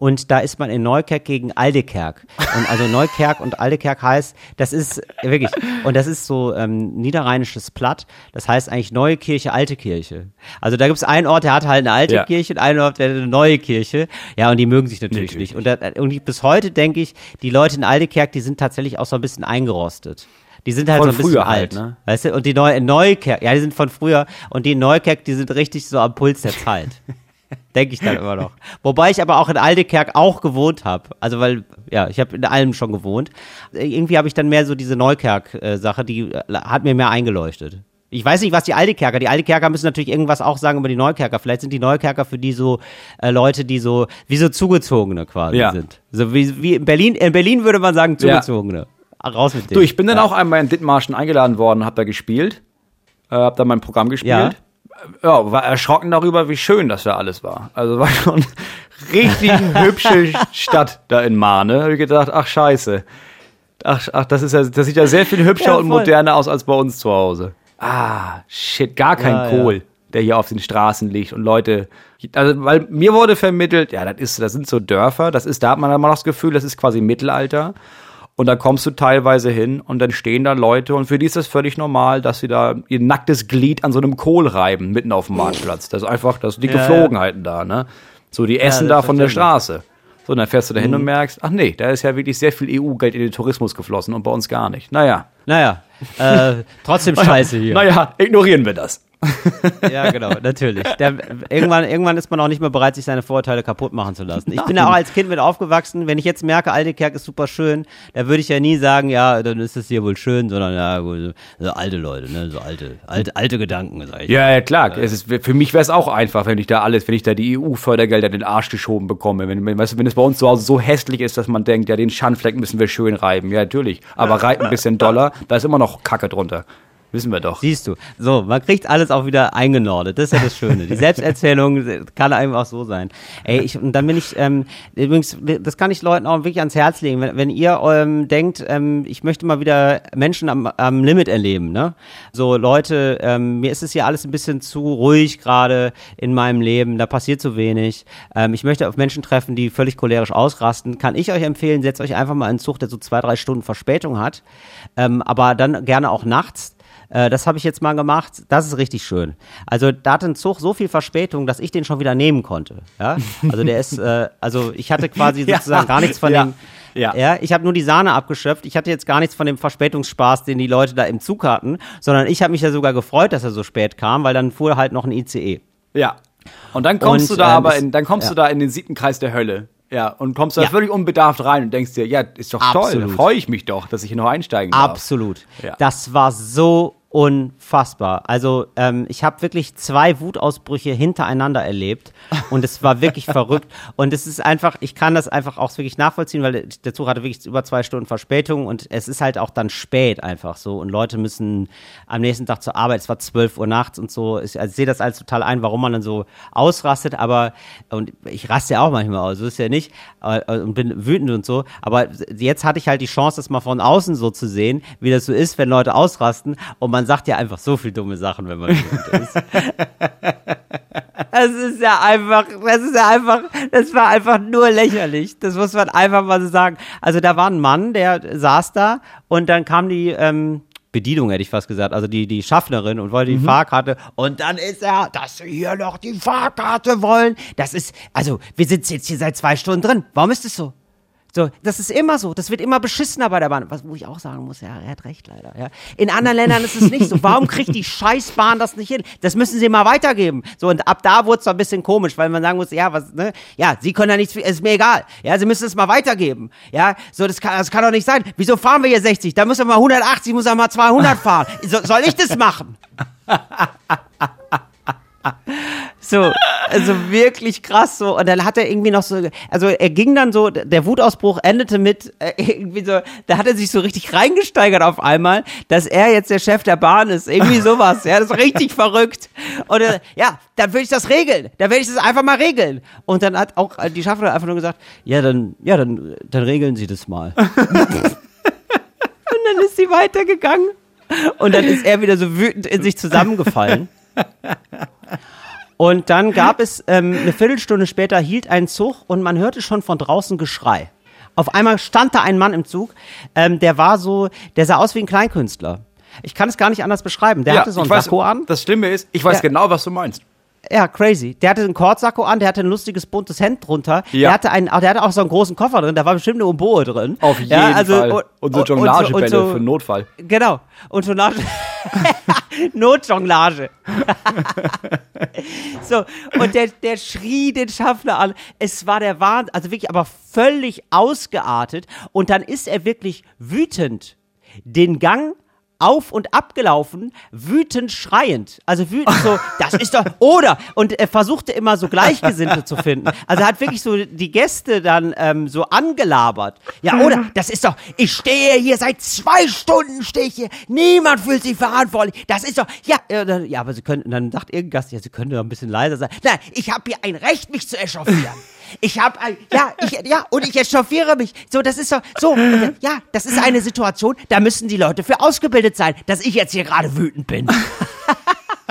Und da ist man in Neukerk gegen Aldekerk. Und also Neukerk und Aldekerk heißt, das ist wirklich, und das ist so ähm, niederrheinisches Platt. Das heißt eigentlich neue Kirche, alte Kirche. Also da gibt es einen Ort, der hat halt eine alte
Ja.
Kirche und einen Ort, der hat eine neue Kirche. Ja, und die mögen sich natürlich
Natürlich
nicht. Und, da, und bis heute denke ich, die Leute in Aldekerk, die sind tatsächlich auch so ein bisschen eingerostet. Die sind halt
Von
so ein bisschen
früher
alt,
halt, ne?
Weißt du, und die neue Neukerk, ja, die sind von früher und die Neukerk, die sind richtig so am Puls der Zeit. Denke ich dann immer noch. Wobei ich aber auch in Aldekerk auch gewohnt habe. Also weil, ja, ich habe in allem schon gewohnt. Irgendwie habe ich dann mehr so diese Neukerk-Sache, die äh, hat mir mehr eingeleuchtet. Ich weiß nicht, was die Aldekerker, die Aldekerker müssen natürlich irgendwas auch sagen über die Neukerker. Vielleicht sind die Neukerker für die so äh, Leute, die so, wie so Zugezogene quasi
Ja.
sind. So wie, wie in Berlin, in Berlin würde man sagen Zugezogene. Raus mit
Du,
denen.
ich bin dann auch einmal in Dithmarschen eingeladen worden, hab da gespielt, äh, hab da mein Programm gespielt. Ja, war erschrocken darüber, wie schön das da alles war. Also war schon richtig hübsche Stadt da in Mahne. Hab ich gedacht, ach scheiße. Ach, ach das ist ja, das sieht ja sehr viel hübscher
Ja,
und moderner aus als bei uns zu Hause. Ah, shit, gar kein
Ja, ja.
Kohl, der hier auf den Straßen liegt und Leute, also weil mir wurde vermittelt, ja, das ist, das sind so Dörfer, das ist, da hat man immer noch das Gefühl, das ist quasi Mittelalter. Und da kommst du teilweise hin und dann stehen da Leute und für die ist das völlig normal, dass sie da ihr nacktes Glied an so einem Kohl reiben, mitten auf dem Marktplatz. Das ist einfach, das sind die
Ja, ja.
Geflogenheiten da, ne? So, die essen da von der. Straße. So, und dann fährst du da hin
Mhm.
und merkst, ach nee, da ist ja wirklich sehr viel EU-Geld in den Tourismus geflossen und bei uns gar nicht. Naja.
Naja, äh, trotzdem scheiße hier.
Naja, ignorieren wir das.
ja, genau, natürlich. Der, irgendwann, irgendwann ist man auch nicht mehr bereit, sich seine Vorurteile kaputt machen zu lassen. Ich bin ja auch als Kind mit aufgewachsen. Wenn ich jetzt merke, Altekerk ist super schön, da würde ich ja nie sagen, ja, dann ist es hier wohl schön, sondern ja, so alte Leute, ne, so alte, alte, alte Gedanken,
sag ich. Ja, ja, klar. Es ist, für mich wäre es auch einfach, wenn ich da alles, wenn ich da die EU-Fördergelder in den Arsch geschoben bekomme. Wenn, wenn, weißt du, wenn es bei uns zu Hause so hässlich ist, dass man denkt, ja, den Schandfleck müssen wir schön reiben. Ja, natürlich. Aber reibt ein bisschen Dollar, da ist immer noch Kacke drunter. Wissen wir doch.
Siehst du. So, man kriegt alles auch wieder eingenordet. Das ist ja das Schöne. Die Selbsterzählung kann einem auch so sein. Ey, ich, und dann bin ich, ähm, übrigens, das kann ich Leuten auch wirklich ans Herz legen. Wenn, wenn ihr ähm, denkt, ähm, ich möchte mal wieder Menschen am, am Limit erleben, ne? So, Leute, ähm, mir ist es hier alles ein bisschen zu ruhig gerade in meinem Leben. Da passiert zu wenig. Ähm, ich möchte auf Menschen treffen, die völlig cholerisch ausrasten. Kann ich euch empfehlen, setzt euch einfach mal einen Zug, der so zwei, drei Stunden Verspätung hat. Ähm, aber dann gerne auch nachts äh, das habe ich jetzt mal gemacht. Das ist richtig schön. Also da hatte ein Zug so viel Verspätung, dass ich den schon wieder nehmen konnte. Ja? Also der ist, äh, also ich hatte quasi sozusagen ja. gar nichts von ja. dem. Ja. ja, ich habe nur die Sahne abgeschöpft. Ich hatte jetzt gar nichts von dem Verspätungsspaß, den die Leute da im Zug hatten, sondern ich habe mich ja sogar gefreut, dass er so spät kam, weil dann fuhr halt noch ein ICE.
Ja. Und dann kommst und, du da ähm, aber in, dann kommst ja. du da in den siebten Kreis der Hölle. Ja, und kommst da ja. völlig unbedarft rein und denkst dir, ja, ist doch Absolut. toll, da freue ich mich doch, dass ich hier noch einsteigen darf.
Absolut. Ja. Das war so unfassbar. Also ähm, ich habe wirklich zwei Wutausbrüche hintereinander erlebt und es war wirklich verrückt. Und es ist einfach, ich kann das einfach auch wirklich nachvollziehen, weil der Zug hatte wirklich über zwei Stunden Verspätung und es ist halt auch dann spät einfach so und Leute müssen am nächsten Tag zur Arbeit, es war 12 Uhr nachts und so. Ich, also ich sehe das alles total ein, warum man dann so ausrastet, aber und ich raste ja auch manchmal aus, so ist ja nicht äh, und bin wütend und so, aber jetzt hatte ich halt die Chance, das mal von außen so zu sehen, wie das so ist, wenn Leute ausrasten und man man sagt ja einfach so viel dumme Sachen, wenn man wütend ist. Das ist ja einfach, das ist ja einfach, das war einfach nur lächerlich. Das muss man einfach mal so sagen. Also da war ein Mann, der saß da und dann kam die, ähm, Bedienung, hätte ich fast gesagt, also die, die Schaffnerin und wollte die mhm. Fahrkarte und dann ist er, dass sie hier noch die Fahrkarte wollen. Das ist, also wir sitzen jetzt hier seit zwei Stunden drin. Warum ist es so? So, das ist immer so. Das wird immer beschissener bei der Bahn. Was, wo ich auch sagen muss, ja, er hat recht leider. Ja. In anderen Ländern ist es nicht so. Warum kriegt die Scheißbahn das nicht hin? Das müssen sie mal weitergeben. So, und ab da wurde es ein bisschen komisch, weil man sagen muss, ja, was, ne? Ja, sie können ja nichts, ist mir egal. Ja, sie müssen es mal weitergeben. Ja, so, das kann, das kann doch nicht sein. Wieso fahren wir hier 60? Da müssen wir mal 180, muss er mal 200 fahren. So, soll ich das machen? So, also wirklich krass so. Und dann hat er irgendwie noch so, also er ging dann so, der Wutausbruch endete mit äh, irgendwie so, da hat er sich so richtig reingesteigert auf einmal, dass er jetzt der Chef der Bahn ist. Irgendwie sowas. Ja, das ist richtig verrückt. Und äh, ja, dann würde ich das regeln. Dann werde ich das einfach mal regeln. Und dann hat auch die Schaffnerin einfach nur gesagt, ja, dann, ja, dann, dann regeln Sie das mal. Und dann ist sie weitergegangen. Und dann ist er wieder so wütend in sich zusammengefallen. Und dann gab es ähm, eine Viertelstunde später hielt ein Zug und man hörte schon von draußen Geschrei. Auf einmal stand da ein Mann im Zug, ähm, der war so, der sah aus wie ein Kleinkünstler. Ich kann es gar nicht anders beschreiben. Der ja, hatte so ein Sakko an.
Das Schlimme ist, ich weiß ja. genau, was du meinst.
Ja, crazy. Der hatte einen Kordsacko an, der hatte ein lustiges buntes Hemd drunter. Ja. Der hatte einen, der hatte auch so einen großen Koffer drin, da war bestimmt eine Umboe drin.
Auf jeden ja, also, Fall. Und, so Jonglagebälle so, für Notfall.
Genau. Und Jonglage. Notjonglage. so, und der, der schrie den Schaffner an. Es war der Wahnsinn, also wirklich, aber völlig ausgeartet. Und dann ist er wirklich wütend den Gang auf und abgelaufen, wütend schreiend. Also wütend so, das ist doch, oder, und er versuchte immer so Gleichgesinnte zu finden. Also er hat wirklich so die Gäste dann ähm, so angelabert. Ja, oder, das ist doch, ich stehe hier seit zwei Stunden, stehe ich hier, niemand fühlt sich verantwortlich. Das ist doch, ja, äh, ja, aber sie können, dann sagt irgendein Gast, ja, sie können doch ein bisschen leiser sein. Nein, ich habe hier ein Recht, mich zu echauffieren. Ich habe ja, ich, ja, und ich echauffiere mich. So, das ist so, so, ja, das ist eine Situation, da müssen die Leute für ausgebildet sein, dass ich jetzt hier gerade wütend bin.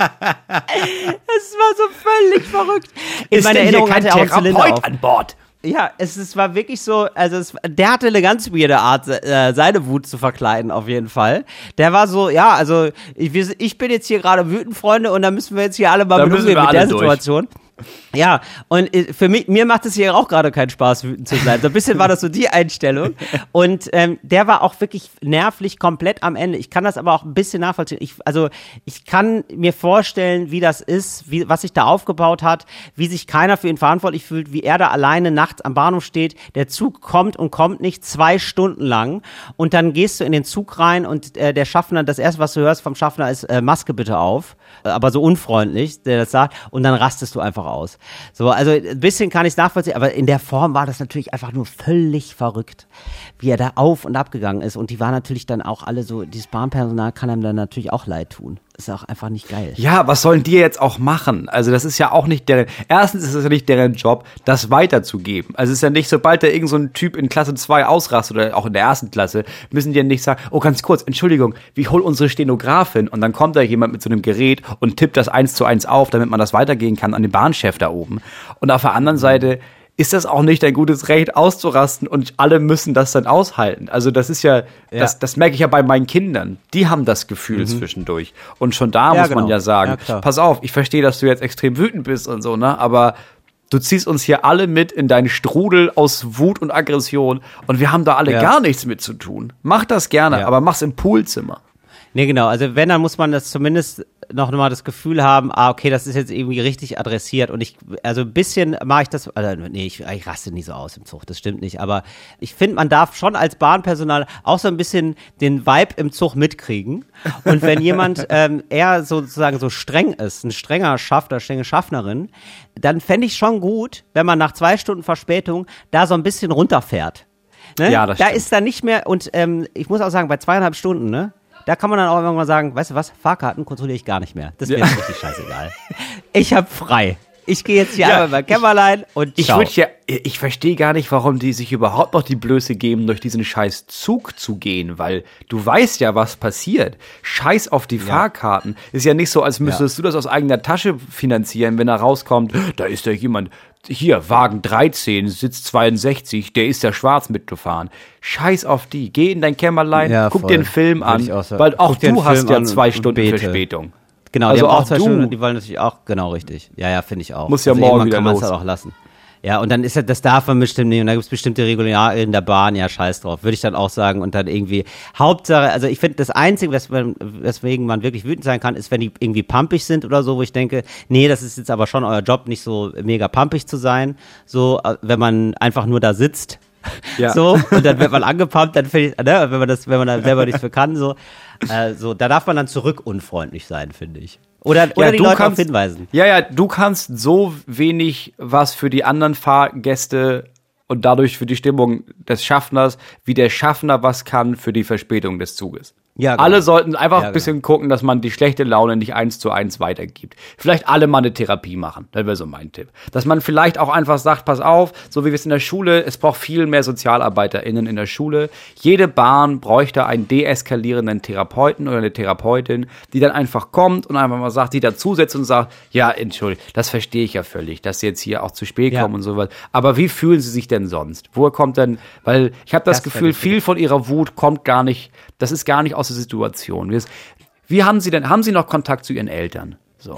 Es war so völlig verrückt.
In ist meiner Erinnerung hatte er auch Zylinder an Bord.
Ja, es, es war wirklich so, also es, der hatte eine ganz weirde Art, äh, seine Wut zu verkleiden, auf jeden Fall. Der war so, ja, also ich, ich bin jetzt hier gerade wütend, Freunde, und da müssen wir jetzt hier alle mal mit umgehen mit der durch. Situation. Ja, und äh, für mich, mir macht es hier auch gerade keinen Spaß, wütend zu sein. So ein bisschen war das so die Einstellung. Und ähm, der war auch wirklich nervlich komplett am Ende. Ich kann das aber auch ein bisschen nachvollziehen. Ich, also ich kann mir vorstellen, wie das ist, wie, was sich da aufgebaut hat, wie sich keiner für ihn verantwortlich fühlt, wie er da alleine nachts am Bahnhof steht. Der Zug kommt und kommt nicht zwei Stunden lang. Und dann gehst du in den Zug rein und äh, der Schaffner, das erste, was du hörst vom Schaffner ist, äh, Maske bitte auf. Äh, aber so unfreundlich, der das sagt. Und dann rastest du einfach aus. So, also ein bisschen kann ich es nachvollziehen, aber in der Form war das natürlich einfach nur völlig verrückt, wie er da auf und ab gegangen ist. Und die waren natürlich dann auch alle so, dieses Bahnpersonal kann einem dann natürlich auch leid tun ist auch einfach nicht geil.
Ja, was sollen die jetzt auch machen? Also das ist ja auch nicht deren, erstens ist es ja nicht deren Job, das weiterzugeben. Also es ist ja nicht, sobald da irgend so ein Typ in Klasse 2 ausrastet oder auch in der ersten Klasse, müssen die ja nicht sagen, oh ganz kurz, Entschuldigung, wie hol unsere Stenografin und dann kommt da jemand mit so einem Gerät und tippt das eins zu eins auf, damit man das weitergehen kann an den Bahnchef da oben. Und auf der anderen Seite, ist das auch nicht ein gutes Recht auszurasten und alle müssen das dann aushalten. Also das ist ja, ja. Das, das merke ich ja bei meinen Kindern. Die haben das Gefühl mhm. zwischendurch. Und schon da ja, muss genau. man ja sagen, ja, pass auf, ich verstehe, dass du jetzt extrem wütend bist und so, ne? Aber du ziehst uns hier alle mit in deinen Strudel aus Wut und Aggression und wir haben da alle gar nichts mit zu tun. Mach das gerne, aber mach's im Poolzimmer.
Nee, genau. Also wenn, dann muss man das zumindest noch mal das Gefühl haben, ah, okay, das ist jetzt irgendwie richtig adressiert und ich, also ein bisschen mache ich das, also nee, ich, ich raste nie so aus im Zug, das stimmt nicht, aber ich finde, man darf schon als Bahnpersonal auch so ein bisschen den Vibe im Zug mitkriegen und wenn jemand ähm, eher sozusagen so streng ist, ein strenger Schaffner, strenge Schaffnerin, dann fände ich schon gut, wenn man nach zwei Stunden Verspätung da so ein bisschen runterfährt. Ne? Ja, das da stimmt. ist dann nicht mehr, und ähm, ich muss auch sagen, bei zweieinhalb Stunden, ne, da kann man dann auch irgendwann sagen, weißt du was, Fahrkarten kontrolliere ich gar nicht mehr. Das mir ja. richtig scheißegal. Ich habe frei. Ich gehe jetzt hier ja, einmal bei Kämmerlein und
ciao. Ich, ja, ich verstehe gar nicht, warum die sich überhaupt noch die Blöße geben, durch diesen scheiß Zug zu gehen, weil du weißt ja, was passiert. Scheiß auf die ja. Fahrkarten. Ist ja nicht so, als müsstest ja. du das aus eigener Tasche finanzieren, wenn er rauskommt, da ist ja jemand, hier, Wagen 13, Sitz 62, der ist ja schwarz mitgefahren. Scheiß auf die. Geh in dein Kämmerlein, ja, guck voll. dir einen Film an, auch weil auch du hast ja zwei Stunden Verspätung.
Genau, also die haben auch, zwei du. Stunden, die wollen natürlich auch, genau richtig. Ja, ja, finde ich auch.
Muss ja also morgen wieder kann los.
Halt auch lassen. Ja, und dann ist ja, das darf man bestimmt nicht. Und da gibt es bestimmte Regularien in der Bahn, ja, scheiß drauf, würde ich dann auch sagen. Und dann irgendwie, Hauptsache, also ich finde, das Einzige, was man, weswegen man wirklich wütend sein kann, ist, wenn die irgendwie pumpig sind oder so, wo ich denke, nee, das ist jetzt aber schon euer Job, nicht so mega pumpig zu sein. So, äh, wenn man einfach nur da sitzt. Ja. So, und dann wird man angepumpt, dann finde ich, ne, wenn man das, wenn man da selber nichts für kann, so, äh, so, da darf man dann zurück unfreundlich sein, finde ich. Oder, oder ja, die Leute kannst, hinweisen.
Ja, ja, du kannst so wenig was für die anderen Fahrgäste und dadurch für die Stimmung des Schaffners, wie der Schaffner was kann für die Verspätung des Zuges. Ja, genau. Alle sollten einfach ja, ein bisschen genau. gucken, dass man die schlechte Laune nicht eins zu eins weitergibt. Vielleicht alle mal eine Therapie machen. Das wäre so mein Tipp. Dass man vielleicht auch einfach sagt, pass auf, so wie wir es in der Schule, es braucht viel mehr SozialarbeiterInnen in der Schule. Jede Bahn bräuchte einen deeskalierenden Therapeuten oder eine Therapeutin, die dann einfach kommt und einfach mal sagt, die dazusetzt und sagt, ja, entschuldigt, das verstehe ich ja völlig, dass sie jetzt hier auch zu spät ja. kommen und sowas. Aber wie fühlen sie sich denn sonst? Woher kommt denn, weil ich habe das, das Gefühl, viel von ihrer Wut kommt gar nicht, das ist gar nicht aus große Situation. Wie haben Sie denn, haben Sie noch Kontakt zu Ihren Eltern? So.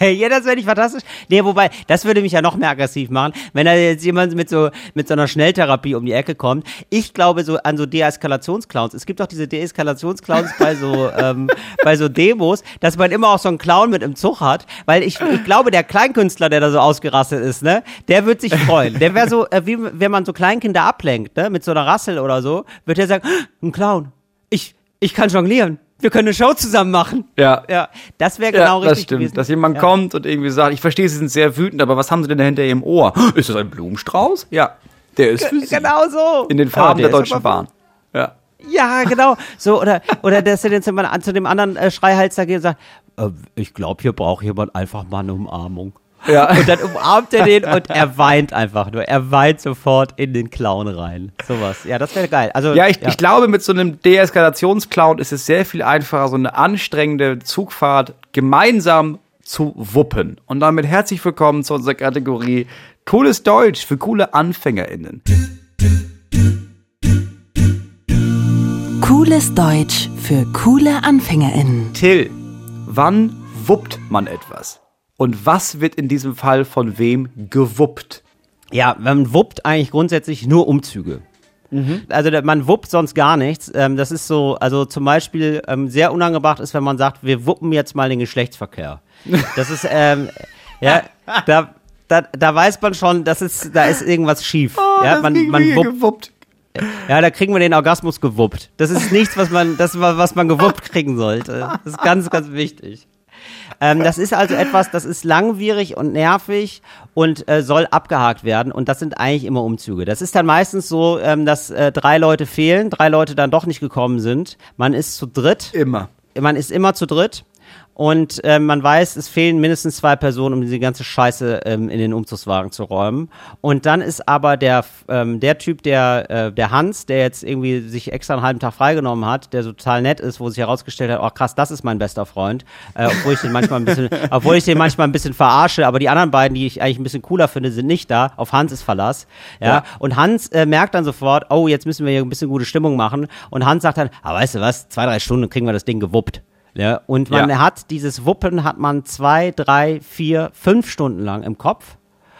ja, das wäre nicht fantastisch. Nee, wobei, das würde mich ja noch mehr aggressiv machen, wenn da jetzt jemand mit so, mit so einer Schnelltherapie um die Ecke kommt. Ich glaube so an so Deeskalationsclowns. Es gibt doch diese Deeskalationsclowns bei so, ähm, bei so Demos, dass man immer auch so einen Clown mit im Zug hat, weil ich, ich glaube, der Kleinkünstler, der da so ausgerastet ist, ne, der wird sich freuen. Der wäre so, äh, wie wenn man so Kleinkinder ablenkt, ne, mit so einer Rassel oder so, wird der sagen, ein Clown. Ich, ich kann jonglieren. Wir können eine Show zusammen machen.
Ja.
Ja, das wäre genau ja,
das richtig stimmt. gewesen. Dass jemand ja. kommt und irgendwie sagt, ich verstehe, Sie sind sehr wütend, aber was haben Sie denn da hinter Ihrem Ohr? Ist das ein Blumenstrauß? Ja. Der ist für Sie.
Genau so.
In den Farben der, der Deutschen Bahn.
Ja. Ja, genau. So, oder, oder dass er immer zu dem anderen äh, Schreihals da geht und sagt, äh, ich glaube, hier braucht jemand einfach mal eine Umarmung. Ja. Und dann umarmt er den und er weint einfach nur. Er weint sofort in den Clown rein. Sowas. Ja, das wäre geil. Also,
ja, ich, ja. ich glaube, mit so einem Deeskalationsclown ist es sehr viel einfacher, so eine anstrengende Zugfahrt gemeinsam zu wuppen. Und damit herzlich willkommen zu unserer Kategorie Cooles Deutsch für coole AnfängerInnen.
Cooles Deutsch für coole AnfängerInnen.
Till, wann wuppt man etwas? Und was wird in diesem Fall von wem gewuppt?
Ja, man wuppt eigentlich grundsätzlich nur Umzüge. Mhm. Also man wuppt sonst gar nichts. Ähm, das ist so, also zum Beispiel ähm, sehr unangebracht ist, wenn man sagt, wir wuppen jetzt mal den Geschlechtsverkehr. Das ist, ähm, ja, da, da, da weiß man schon, das ist, da ist irgendwas schief.
Oh,
ja, man, man
wuppt, gewuppt.
Ja, da kriegen wir den Orgasmus gewuppt. Das ist nichts, was man, das was man gewuppt kriegen sollte. Das ist ganz, ganz wichtig. Ähm, das ist also etwas, das ist langwierig und nervig und äh, soll abgehakt werden. Und das sind eigentlich immer Umzüge. Das ist dann meistens so, ähm, dass äh, drei Leute fehlen, drei Leute dann doch nicht gekommen sind. Man ist zu dritt.
Immer.
Man ist immer zu dritt. Und äh, man weiß, es fehlen mindestens zwei Personen, um diese ganze Scheiße ähm, in den Umzugswagen zu räumen. Und dann ist aber der, ähm, der Typ, der, äh, der Hans, der jetzt irgendwie sich extra einen halben Tag freigenommen hat, der so total nett ist, wo sich herausgestellt hat, oh krass, das ist mein bester Freund. Äh, obwohl ich den manchmal ein bisschen, obwohl ich den manchmal ein bisschen verarsche, aber die anderen beiden, die ich eigentlich ein bisschen cooler finde, sind nicht da. Auf Hans ist Verlass. Ja. ja. Und Hans äh, merkt dann sofort, oh, jetzt müssen wir hier ein bisschen gute Stimmung machen. Und Hans sagt dann, ah, weißt du was, zwei, drei Stunden kriegen wir das Ding gewuppt. Ja, und man ja. hat dieses Wuppen hat man zwei, drei, vier, fünf Stunden lang im Kopf.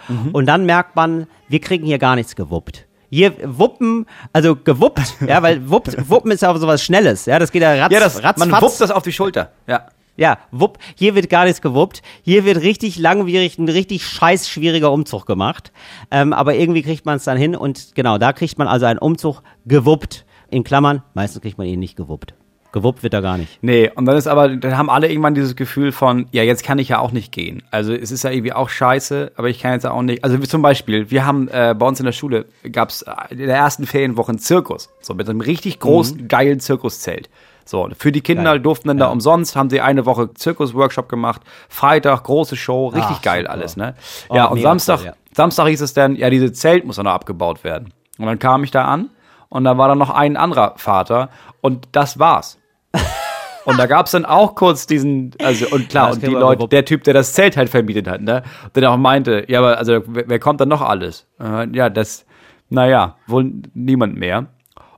Mhm. Und dann merkt man, wir kriegen hier gar nichts gewuppt. Hier wuppen, also gewuppt, ja, weil wuppt, wuppen ist ja auch sowas Schnelles, ja, das geht ja ratz,
ja, das, ratz, Man fatz. wuppt das auf die Schulter, ja.
Ja, wupp, hier wird gar nichts gewuppt. Hier wird richtig langwierig, ein richtig scheiß schwieriger Umzug gemacht. Ähm, aber irgendwie kriegt man es dann hin und genau, da kriegt man also einen Umzug gewuppt. In Klammern, meistens kriegt man ihn nicht gewuppt. Gewuppt wird er gar nicht.
Nee, und dann ist aber, dann haben alle irgendwann dieses Gefühl von, ja, jetzt kann ich ja auch nicht gehen. Also es ist ja irgendwie auch scheiße, aber ich kann jetzt auch nicht. Also wie zum Beispiel, wir haben äh, bei uns in der Schule gab es in der ersten Ferienwoche einen Zirkus. So mit einem richtig großen, mhm. geilen Zirkuszelt. So, für die Kinder geil. durften dann ja. da umsonst, haben sie eine Woche Zirkus-Workshop gemacht. Freitag, große Show, richtig Ach, geil super. alles, ne? Oh, ja, und Samstag, toll, ja. Samstag hieß es dann, ja, diese Zelt muss dann noch abgebaut werden. Und dann kam ich da an und da war dann noch ein anderer Vater und das war's. Und da gab es dann auch kurz diesen, also und klar, und die Leute, der Typ, der das Zelt halt vermietet hat, ne, der auch meinte, ja, aber also wer, wer kommt dann noch alles? Äh, ja, das, naja, wohl niemand mehr.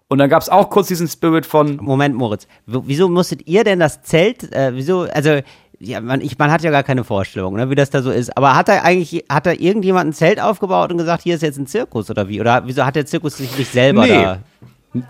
Und dann gab es auch kurz diesen Spirit von.
Moment, Moritz, wieso musstet ihr denn das Zelt, äh, wieso, also ja, man, ich, man hat ja gar keine Vorstellung, ne, wie das da so ist. Aber hat er eigentlich, hat da irgendjemand ein Zelt aufgebaut und gesagt, hier ist jetzt ein Zirkus oder wie? Oder wieso hat der Zirkus sich nicht selber nee. da?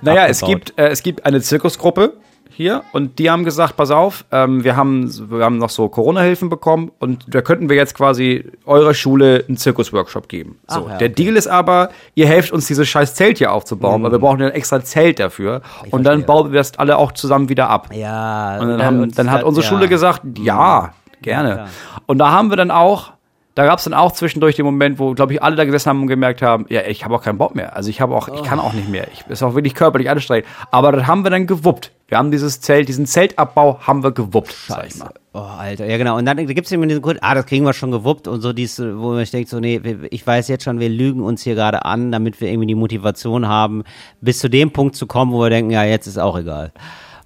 Naja, abgebaut? es gibt, äh, es gibt eine Zirkusgruppe, hier und die haben gesagt, pass auf, ähm, wir, haben, wir haben noch so Corona-Hilfen bekommen und da könnten wir jetzt quasi eurer Schule einen Zirkus-Workshop geben. So, Ach, ja, der okay. Deal ist aber, ihr helft uns dieses scheiß Zelt hier aufzubauen, mhm. weil wir brauchen ein extra Zelt dafür ich und dann bauen wir das alle auch zusammen wieder ab.
Ja.
Und dann, haben, dann hat unsere ja. Schule gesagt, ja, gerne. Ja, und da haben wir dann auch da gab es dann auch zwischendurch den Moment, wo, glaube ich, alle da gesessen haben und gemerkt haben, ja, ich habe auch keinen Bock mehr. Also ich habe auch, ich kann auch nicht mehr. Ich ist auch wirklich körperlich anstrengend. Aber das haben wir dann gewuppt. Wir haben dieses Zelt, diesen Zeltabbau haben wir gewuppt, Scheiße. sag ich mal.
Oh, Alter, ja genau. Und dann gibt es immer diesen Grund, ah, das kriegen wir schon gewuppt und so dies, wo man denkt, so, nee, ich weiß jetzt schon, wir lügen uns hier gerade an, damit wir irgendwie die Motivation haben, bis zu dem Punkt zu kommen, wo wir denken, ja, jetzt ist auch egal.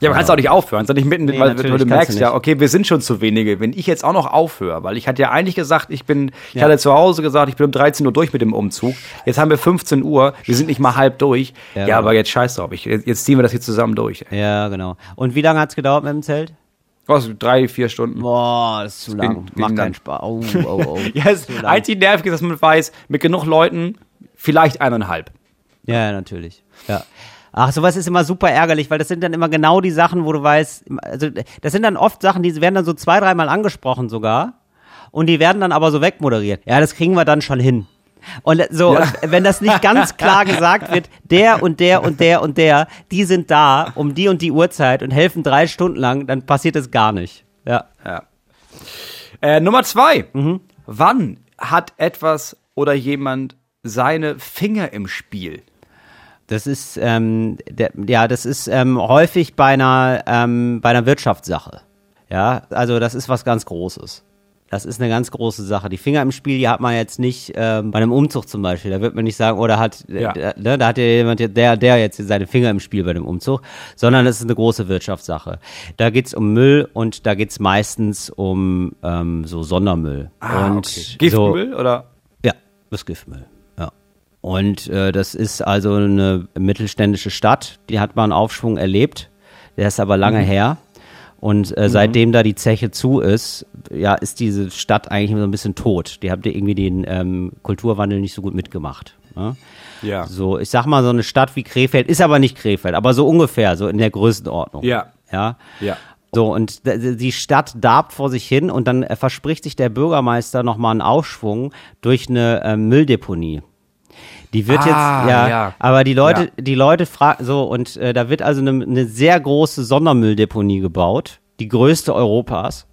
Ja, aber kannst auch nicht aufhören, sondern nicht mitten, nee, weil du, du merkst du ja, okay, wir sind schon zu wenige. Wenn ich jetzt auch noch aufhöre, weil ich hatte ja eigentlich gesagt, ich bin, ich ja. hatte zu Hause gesagt, ich bin um 13 Uhr durch mit dem Umzug. Jetzt haben wir 15 Uhr, wir sind nicht mal halb durch. Ja, ja aber jetzt scheiß drauf, ich, jetzt ziehen wir das hier zusammen durch.
Ja, genau. Und wie lange hat's gedauert mit dem Zelt?
Was, drei, vier Stunden.
Boah, das ist zu lang. Macht keinen Spaß. Oh, oh, oh.
ja, das einzig nervig ist, dass man weiß, mit genug Leuten vielleicht eineinhalb.
Ja, natürlich. Ja. Ach, sowas ist immer super ärgerlich, weil das sind dann immer genau die Sachen, wo du weißt, also das sind dann oft Sachen, die werden dann so zwei, dreimal angesprochen sogar und die werden dann aber so wegmoderiert. Ja, das kriegen wir dann schon hin. Und so, ja. wenn das nicht ganz klar gesagt wird, der und der und der und der, die sind da um die und die Uhrzeit und helfen drei Stunden lang, dann passiert das gar nicht. Ja.
ja. Äh, Nummer zwei. Mhm. Wann hat etwas oder jemand seine Finger im Spiel?
Das ist, ähm, der, ja, das ist ähm, häufig bei einer, ähm, bei einer Wirtschaftssache. Ja, also das ist was ganz Großes. Das ist eine ganz große Sache. Die Finger im Spiel, die hat man jetzt nicht ähm, bei einem Umzug zum Beispiel. Da wird man nicht sagen, oder oh, hat, ja. ne, da hat ja jemand, der, der jetzt seine Finger im Spiel bei dem Umzug, sondern das ist eine große Wirtschaftssache. Da geht's um Müll und da geht's meistens um ähm, so Sondermüll.
Ah,
und
okay. Giftmüll so, oder?
Ja, das Giftmüll. Und äh, das ist also eine mittelständische Stadt, die hat mal einen Aufschwung erlebt, der ist aber lange mhm. her. Und äh, seitdem da die Zeche zu ist, ja, ist diese Stadt eigentlich so ein bisschen tot. Die haben irgendwie den ähm, Kulturwandel nicht so gut mitgemacht. Ne?
Ja.
So, ich sag mal, so eine Stadt wie Krefeld ist aber nicht Krefeld, aber so ungefähr, so in der Größenordnung.
Ja.
Ja.
Ja.
So, und die Stadt darbt vor sich hin und dann verspricht sich der Bürgermeister nochmal einen Aufschwung durch eine äh, Mülldeponie. Die wird
Ah,
jetzt, ja,
ja.
aber die Leute,
Ja.
die Leute fragen, so, und äh, da wird also eine, eine sehr große Sondermülldeponie gebaut, die größte Europas.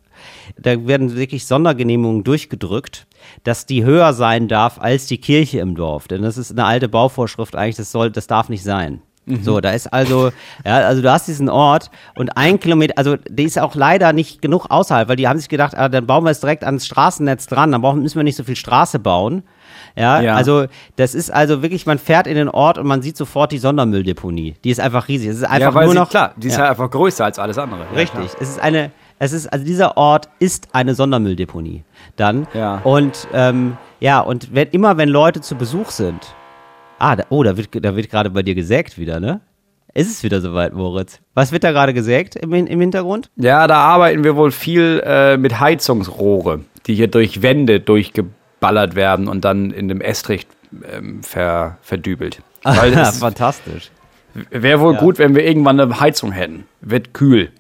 Da werden wirklich Sondergenehmigungen durchgedrückt, dass die höher sein darf als die Kirche im Dorf. Denn das ist eine alte Bauvorschrift eigentlich, das soll, das darf nicht sein. So, da ist also, ja, also du hast diesen Ort und ein Kilometer, also die ist auch leider nicht genug außerhalb, weil die haben sich gedacht, ah, dann bauen wir es direkt ans Straßennetz dran, dann brauchen, müssen wir nicht so viel Straße bauen. Ja,
Ja.
also das ist also wirklich, man fährt in den Ort und man sieht sofort die Sondermülldeponie. Die ist einfach riesig. Es ist einfach
Ja,
nur
sie,
noch
klar, die ist
ja.
halt einfach größer als alles andere.
Richtig.
klar.
es ist eine, es ist, also dieser Ort ist eine Sondermülldeponie. Dann.
Ja.
Und, ähm, ja, und wenn, immer wenn Leute zu Besuch sind. Ah, da, oh, da wird, da wird gerade bei dir gesägt wieder, ne? Ist es wieder soweit, Moritz? Was wird da gerade gesägt im, im Hintergrund?
Ja, da arbeiten wir wohl viel äh, mit Heizungsrohre, die hier durch Wände durchgeballert werden und dann in dem Estrich ähm, ver, verdübelt. Weil es
Fantastisch.
wäre wohl gut, wenn wir irgendwann eine Heizung hätten. Wird kühl.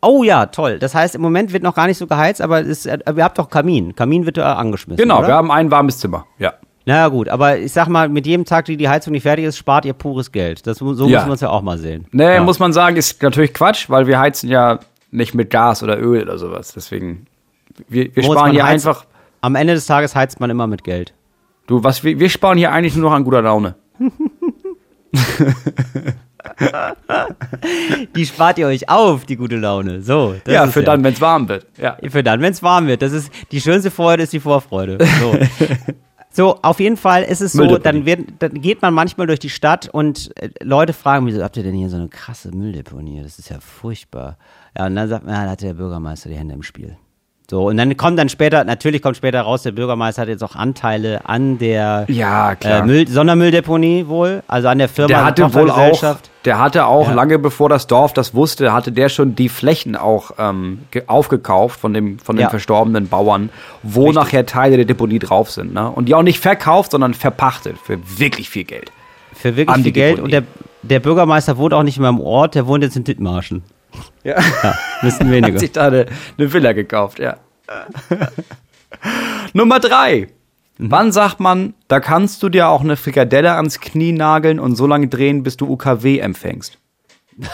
Oh ja, toll. Das heißt, im Moment wird noch gar nicht so geheizt, aber es, äh, ihr habt doch Kamin. Kamin wird da angeschmissen.
Genau,
oder?
wir haben ein warmes Zimmer. Ja.
Na ja, gut, aber ich sag mal, mit jedem Tag, die die Heizung nicht fertig ist, spart ihr pures Geld. Das, so
Ja.
müssen wir uns ja auch mal sehen.
Nee,
ja.
muss man sagen, ist natürlich Quatsch, weil wir heizen ja nicht mit Gas oder Öl oder sowas. Deswegen, wir, wir
Moritz,
sparen
man
hier
heizt-
einfach.
Am Ende des Tages heizt man immer mit Geld.
Du, was wir, wir sparen hier eigentlich nur noch an guter Laune.
Die spart ihr euch auf, die gute Laune. So.
ja, für dann, wenn es warm wird. Ja.
Für dann, wenn es warm wird. Das ist die schönste Freude ist die Vorfreude. So. So, auf jeden Fall ist es so, dann, wird, dann geht man manchmal durch die Stadt und äh, Leute fragen, wieso habt ihr denn hier so eine krasse Mülldeponie? Das ist ja furchtbar. Ja, und dann sagt man, ja, da hat der Bürgermeister die Hände im Spiel. So, und dann kommt dann später, natürlich kommt später raus, der Bürgermeister hat jetzt auch Anteile an der
Ja, klar.
äh, Müll, Sondermülldeponie wohl, also an der Firma,
Der hatte wohl auch, der hatte auch
Ja.
lange bevor das Dorf das wusste, hatte der schon die Flächen auch ähm, ge- aufgekauft von dem von den
Ja.
verstorbenen Bauern, wo nachher Teile der Deponie drauf sind, ne? Und die auch nicht verkauft, sondern verpachtet für wirklich viel Geld.
Für wirklich viel
die
Geld.
Deponie.
Und der, der Bürgermeister wohnt auch nicht mehr im Ort, der wohnt jetzt in Dithmarschen.
Ja.
Ja, bisschen
Hat
weniger.
sich da eine, eine Villa gekauft, ja. Nummer drei.
Mhm.
Wann sagt man, da kannst du dir auch eine Frikadelle ans Knie nageln und so lange drehen, bis du UKW empfängst?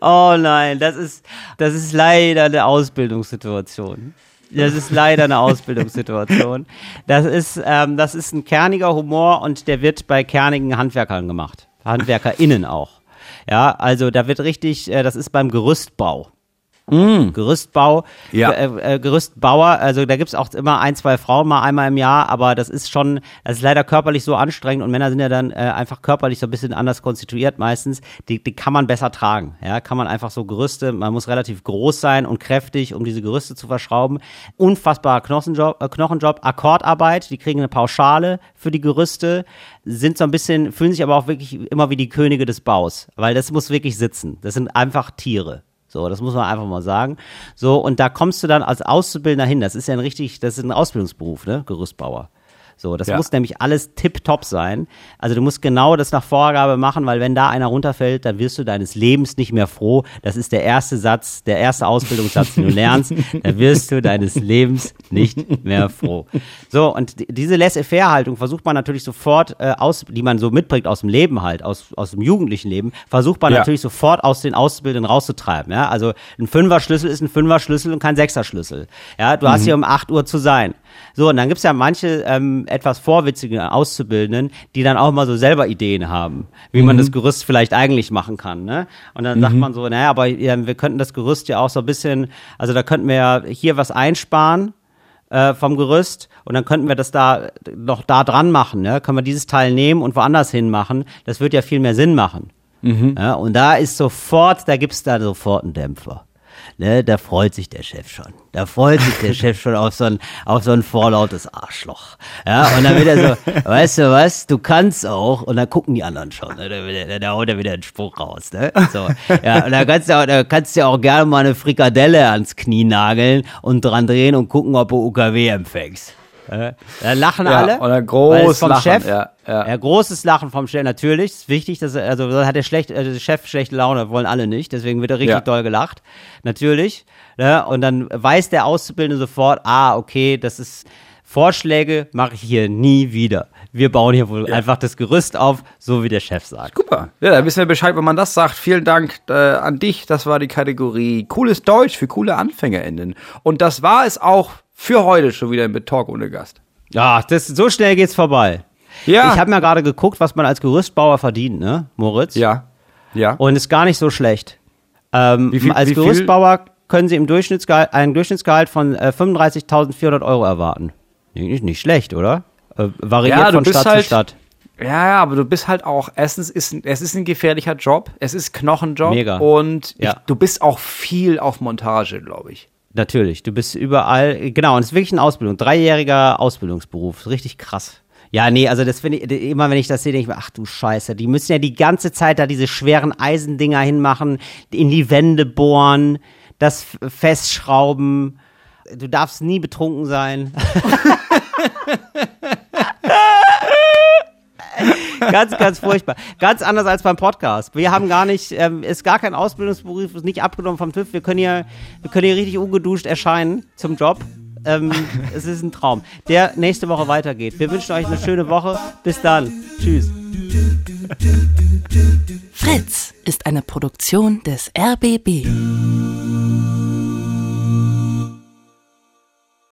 Oh nein, das ist, das ist leider eine Ausbildungssituation. Das ist leider eine Ausbildungssituation. Das ist, ähm, das ist ein kerniger Humor und der wird bei kernigen Handwerkern gemacht. HandwerkerInnen auch. Ja, also da wird richtig, äh, das ist beim Gerüstbau. Gerüstbau,
Ja.
äh, äh, Gerüstbauer, also da gibt's auch immer ein, zwei Frauen mal einmal im Jahr, aber das ist schon, das ist leider körperlich so anstrengend und Männer sind ja dann äh, einfach körperlich so ein bisschen anders konstituiert meistens, die, die kann man besser tragen, ja, kann man einfach so Gerüste, man muss relativ groß sein und kräftig, um diese Gerüste zu verschrauben, unfassbarer Knochenjob, äh, Knochenjob, Akkordarbeit, die kriegen eine Pauschale für die Gerüste, sind so ein bisschen, fühlen sich aber auch wirklich immer wie die Könige des Baus, weil das muss wirklich sitzen, das sind einfach Tiere. So, das muss man einfach mal sagen. So, und da kommst du dann als Auszubildender hin. Das ist ja ein richtig, das ist ein Ausbildungsberuf, ne? Gerüstbauer. So, das
Ja.
muss nämlich alles tipptopp sein. Also du musst genau das nach Vorgabe machen, weil wenn da einer runterfällt, dann wirst du deines Lebens nicht mehr froh. Das ist der erste Satz, der erste Ausbildungssatz, den du lernst. Da wirst du deines Lebens nicht mehr froh. So, und die- diese Laissez-faire-Haltung versucht man natürlich sofort äh, aus, die man so mitbringt aus dem Leben halt, aus, aus dem jugendlichen Leben, versucht man
Ja.
natürlich sofort aus den Auszubildenden rauszutreiben. Ja? Also ein Fünfer-Schlüssel ist ein Fünfer-Schlüssel und kein Sechser-Schlüssel. Ja, du hast hier um 8 Uhr zu sein. So, und dann gibt's ja manche ähm, etwas vorwitzige Auszubildenden, die dann auch mal so selber Ideen haben, wie man das Gerüst vielleicht eigentlich machen kann. Ne? Und dann sagt man so, naja, aber ja, wir könnten das Gerüst ja auch so ein bisschen, also da könnten wir ja hier was einsparen äh, vom Gerüst und dann könnten wir das da noch da dran machen. Ne? Können wir dieses Teil nehmen und woanders hin machen. Das wird ja viel mehr Sinn machen. Ja, und da ist sofort, da gibt's da sofort einen Dämpfer. Ne, da freut sich der Chef schon. Da freut sich der Chef schon auf so ein, auf so ein vorlautes Arschloch. Ja, und dann wird er so, weißt du was, du kannst auch, und dann gucken die anderen schon, ne, da, da haut er wieder einen Spruch raus, ne, so. Ja, und da kannst du auch, da kannst du auch gerne mal eine Frikadelle ans Knie nageln und dran drehen und gucken, ob du UKW empfängst. Äh, da lachen
ja,
alle.
Oder groß
vom
Lachen,
Chef.
ja, ja.
Ja, großes Lachen vom Chef. Natürlich, ist wichtig, dass er, also hat der, schlecht, also der Chef schlechte Laune, wollen alle nicht. Deswegen wird er richtig
Ja.
doll gelacht. Natürlich. Ne? Und dann weiß der Auszubildende sofort, ah, okay, das ist Vorschläge mache ich hier nie wieder. Wir bauen hier wohl einfach das Gerüst auf, so wie der Chef sagt.
Super. Ja, da wissen wir Bescheid, wenn man das sagt. Vielen Dank äh, an dich. Das war die Kategorie Cooles Deutsch für coole AnfängerInnen. Und das war es auch für heute schon wieder mit Talk ohne Gast.
Ja, das, so schnell geht's vorbei.
Ja.
Ich habe mir gerade geguckt, was man als Gerüstbauer verdient, ne, Moritz?
Ja. Ja.
Und ist gar nicht so schlecht. Ähm,
viel-
als Gerüstbauer können Sie im Durchschnittsgehalt, einen Durchschnittsgehalt von äh, 35.400 Euro erwarten. Nicht, nicht schlecht, oder? Äh, variiert
Ja,
von Stadt
halt-
zu Stadt.
Ja, ja, aber du bist halt auch, erstens ist es ist ein gefährlicher Job, es ist Knochenjob
Mega.
und
Ja.
ich, du bist auch viel auf Montage, glaube ich.
Natürlich, du bist überall, genau, und es ist wirklich eine Ausbildung, dreijähriger Ausbildungsberuf, richtig krass. Ja, nee, also das finde ich, immer wenn ich das sehe, denke ich mir, ach du Scheiße, die müssen ja die ganze Zeit da diese schweren Eisendinger hinmachen, in die Wände bohren, das festschrauben. Du darfst nie betrunken sein. ganz, ganz furchtbar. Ganz anders als beim Podcast. Wir haben gar nicht, ähm, ist gar kein Ausbildungsberuf, ist nicht abgenommen vom TÜV. Wir können hier, wir können hier richtig ungeduscht erscheinen zum Job. Ähm, es ist ein Traum, der nächste Woche weitergeht. Wir wünschen euch eine schöne Woche. Bis dann. Tschüss.
Fritz ist eine Produktion des RBB.